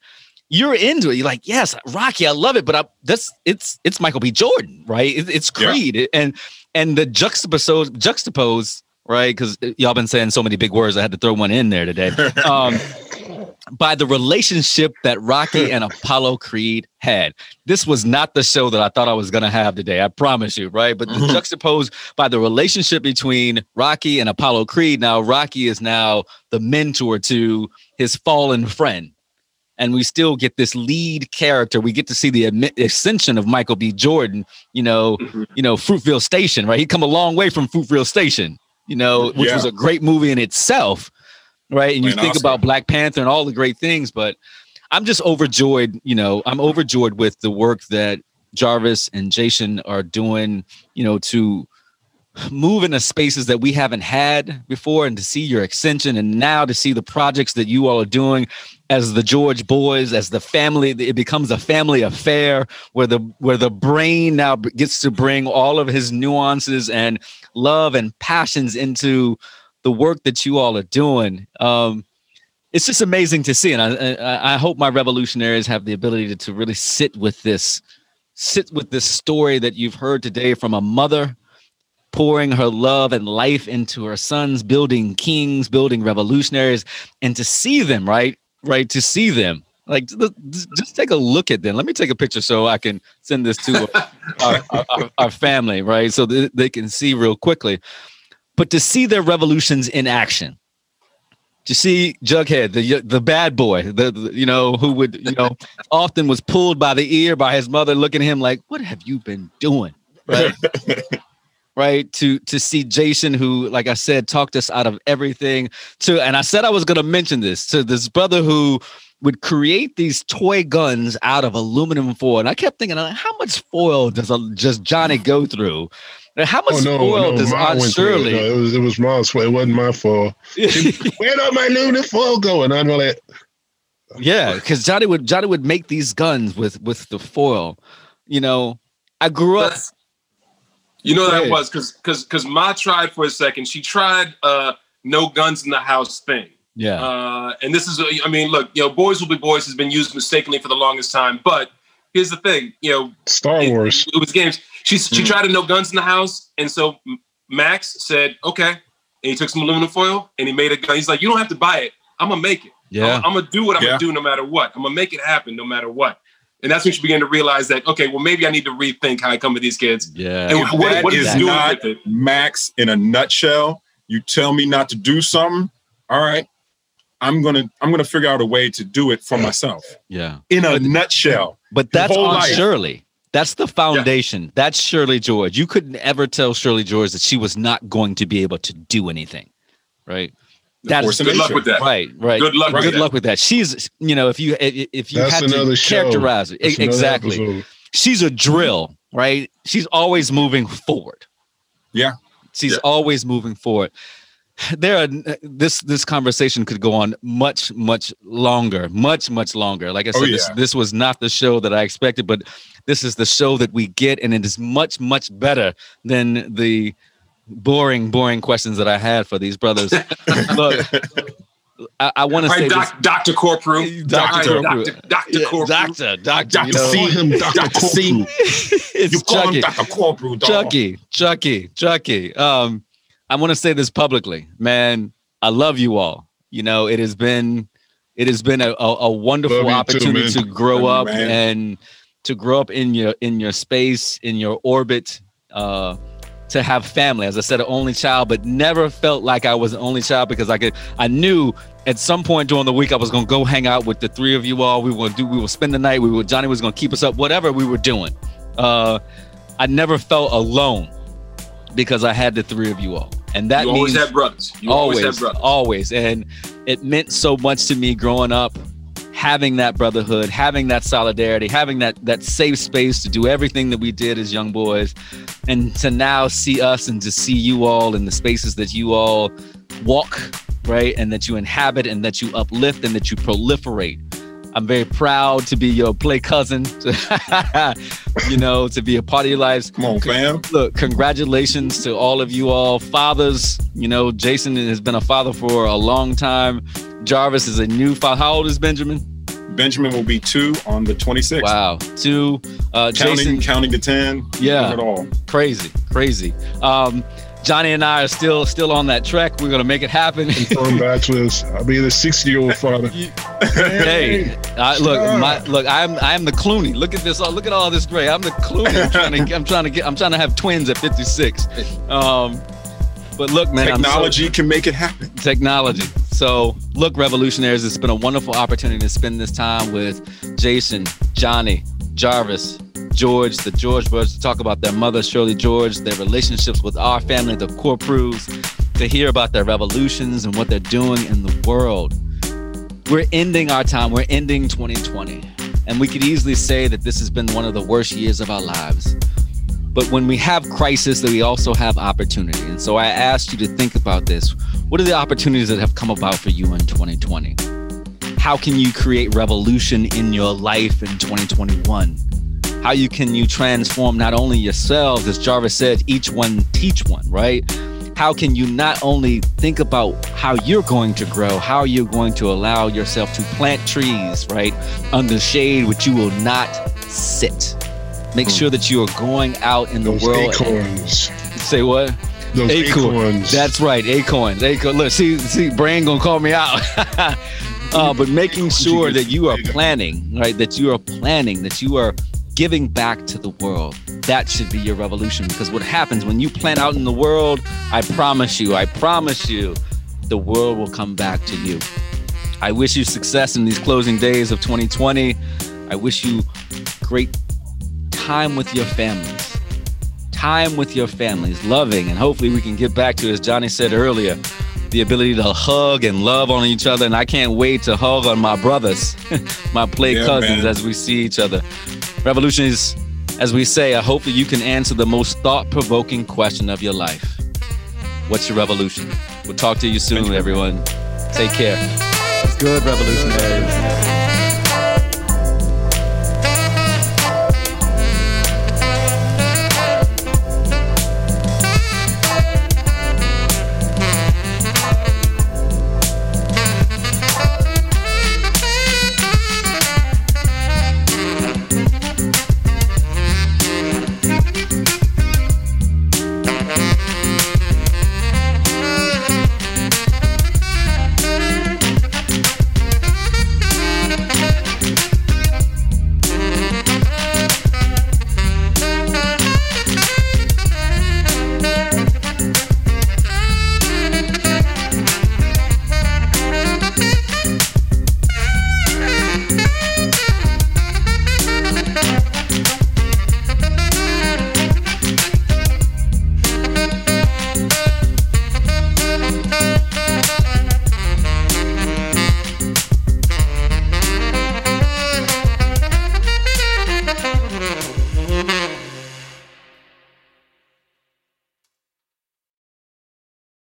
you're into it. You're like, yes, Rocky, I love it. But I, that's it's it's Michael B. Jordan, right? It, it's Yeah. Creed, and and the juxtapose juxtapose, right? Because y'all been saying so many big words, I had to throw one in there today. Um, by the relationship that Rocky and Apollo Creed had. This was not the show that I thought I was going to have today. I promise you, right? But the Mhm. juxtaposed by the relationship between Rocky and Apollo Creed. Now, Rocky is now the mentor to his fallen friend. And we still get this lead character. We get to see the admi- ascension of Michael B. Jordan, you know, Mhm. you know, Fruitvale Station, right? He come a long way from Fruitvale Station, you know, which Yeah. was a great movie in itself, right? And you think Oscar. about Black Panther and all the great things, but I'm just overjoyed, you know, I'm overjoyed with the work that Jarvis and Jason are doing, you know, to move into spaces that we haven't had before and to see your extension and now to see the projects that you all are doing as the George boys as the family it becomes a family affair where the where the brain now gets to bring all of his nuances and love and passions into the work that you all are doing um it's just amazing to see and I, I hope my revolutionaries have the ability to, to really sit with this sit with this story that you've heard today from a mother pouring her love and life into her sons building kings building revolutionaries and to see them right right to see them. Like just take a look at them. Let me take a picture so i can send this to our, our, our, our family right so they can see real quickly but to see their revolutions in action to see Jughead, the the bad boy, the, the- you know who would you know often was pulled by the ear by his mother, looking at him like, "What have you been doing?" Right, right. To to see Jason, who, like I said, talked us out of everything. To and I said I was going to mention this to this brother who would create these toy guns out of aluminum foil, and I kept thinking, how much foil does a, just Johnny go through? How much Oh no, foil no, does Aunt went it. Shirley? No, it was it was Ma's fault. It wasn't my fault. Where did my lunar foil go? And I'm like, Yeah, because Johnny would Johnny would make these guns with with the foil. You know, I grew up. That's- You know Go that ahead. was because because because Ma tried for a second. She tried uh no guns in the house thing. Yeah, Uh, and this is, I mean, look, you know, boys will be boys has been used mistakenly for the longest time. But here's the thing, you know, Star it, Wars. it was games. She she Hmm. tried to no guns in the house, and so Max said, okay, and he took some aluminum foil and he made a gun. He's like, you don't have to buy it. I'm gonna make it. yeah. I'm, I'm gonna do what I'm Yeah. gonna do no matter what. I'm gonna make it happen no matter what. And that's when she began to realize that, okay, well, maybe I need to rethink how I come to these kids. Yeah. And If what, that what is is doing not- with it? Max, in a nutshell, you tell me not to do something. All right, I'm gonna I'm gonna figure out a way to do it for myself. Yeah. In a But- nutshell, But that's on life. Shirley. That's the foundation. That's Shirley George. You couldn't ever tell Shirley George that she was not going to be able to do anything. Right. That's force is Good luck with that. right. Right. Good luck with Good that. luck with that. She's, you know, if you if if you That's had to show. characterize it That's exactly, she's a drill. Right. She's always moving forward. Yeah. She's Yeah. always moving forward. There are this this conversation could go on much much longer, much much longer. Like I said, Oh, this, yeah. this was not the show that I expected, but this is the show that we get, and it is much much better than the boring boring questions that I had for these brothers. Look, I, I want to say doc, Dr. Corporal. Dr. Corporal. Dr. This, Corporal. doctor, doctor, you Dr. know, C. Call him Dr. C. You call Chucky. him Dr. Corporal, dog. Chucky, Chucky, Chucky. Um, I want to say this publicly, man. I love you all. You know, it has been, it has been a, a, a wonderful you too, opportunity to grow up man. and to grow up in your in your space, in your orbit. Uh, to have family, as I said, an only child, but never felt like I was an only child because I could. I knew at some point during the week I was gonna go hang out with the three of you all. We were gonna do. We will spend the night. We were. Johnny was gonna keep us up. Whatever we were doing. Uh, I never felt alone because I had the three of you all, and that you means always have brothers. You always, have brothers. always, and it meant so much to me growing up, having that brotherhood, having that solidarity, having that that safe space to do everything that we did as young boys, and to now see us and to see you all in the spaces that you all walk, right, and that you inhabit, and that you uplift, and that you proliferate. I'm very proud to be your play cousin, you know, to be a part of your lives Come on, fam. look, congratulations to all of you all fathers. You know, Jason has been a father for a long time. Jarvis is a new father. How old is Benjamin? Benjamin will be two on the 26th. Wow, two. Uh, Counting, Jason, counting to 10. Yeah. At all. crazy, crazy. Um, Johnny and I are still still on that trek. We're gonna make it happen. Confirmed bachelors. I'll be the 60 year old father. hey, I, look, my look. I'm I'm the Clooney. Look at this. Look at all this gray. I'm the Clooney. I'm trying to I'm trying to get I'm trying to have twins at 56. Um, but look, man, I'm so- Technology can make it happen. technology. So, look, revolutionaries, it's been a wonderful opportunity to spend this time with Jason, Johnny, Jarvis, George, the George brothers, to talk about their mother, Shirley George, their relationships with our family, the core to hear about their revolutions and what they're doing in the world. We're ending our time, we're ending 2020. And we could easily say that this has been one of the worst years of our lives. But when we have crisis, that we also have opportunity. And so I asked you to think about this. What are the opportunities that have come about for you in 2020? How can you create revolution in your life in 2021? How you can you transform not only yourselves, as Jarvis said, each one teach one, right? How can you not only think about how you're going to grow, how you're going to allow yourself to plant trees, right, under shade, which you will not sit. Make sure that you are going out in the world. acorns. Say what? Those Acorn. acorns. That's right, acorns. Acorn. Look, see, see, brain gonna call me out. uh, but making sure that you are planning, right? That you are planning, that you are giving back to the world. That should be your revolution. Because what happens when you plant out in the world, I promise you, I promise you, the world will come back to you. I wish you success in these closing days of 2020. I wish you great time with your families. Time with your families, loving, and hopefully we can get back to, as Johnny said earlier, the ability to hug and love on each other. And I can't wait to hug on my brothers, my play yeah, cousins, man. as we see each other. Revolution is, as we say, I hope that you can answer the most thought provoking question of your life What's your revolution? We'll talk to you soon, everyone. Take care. Good, revolutionaries.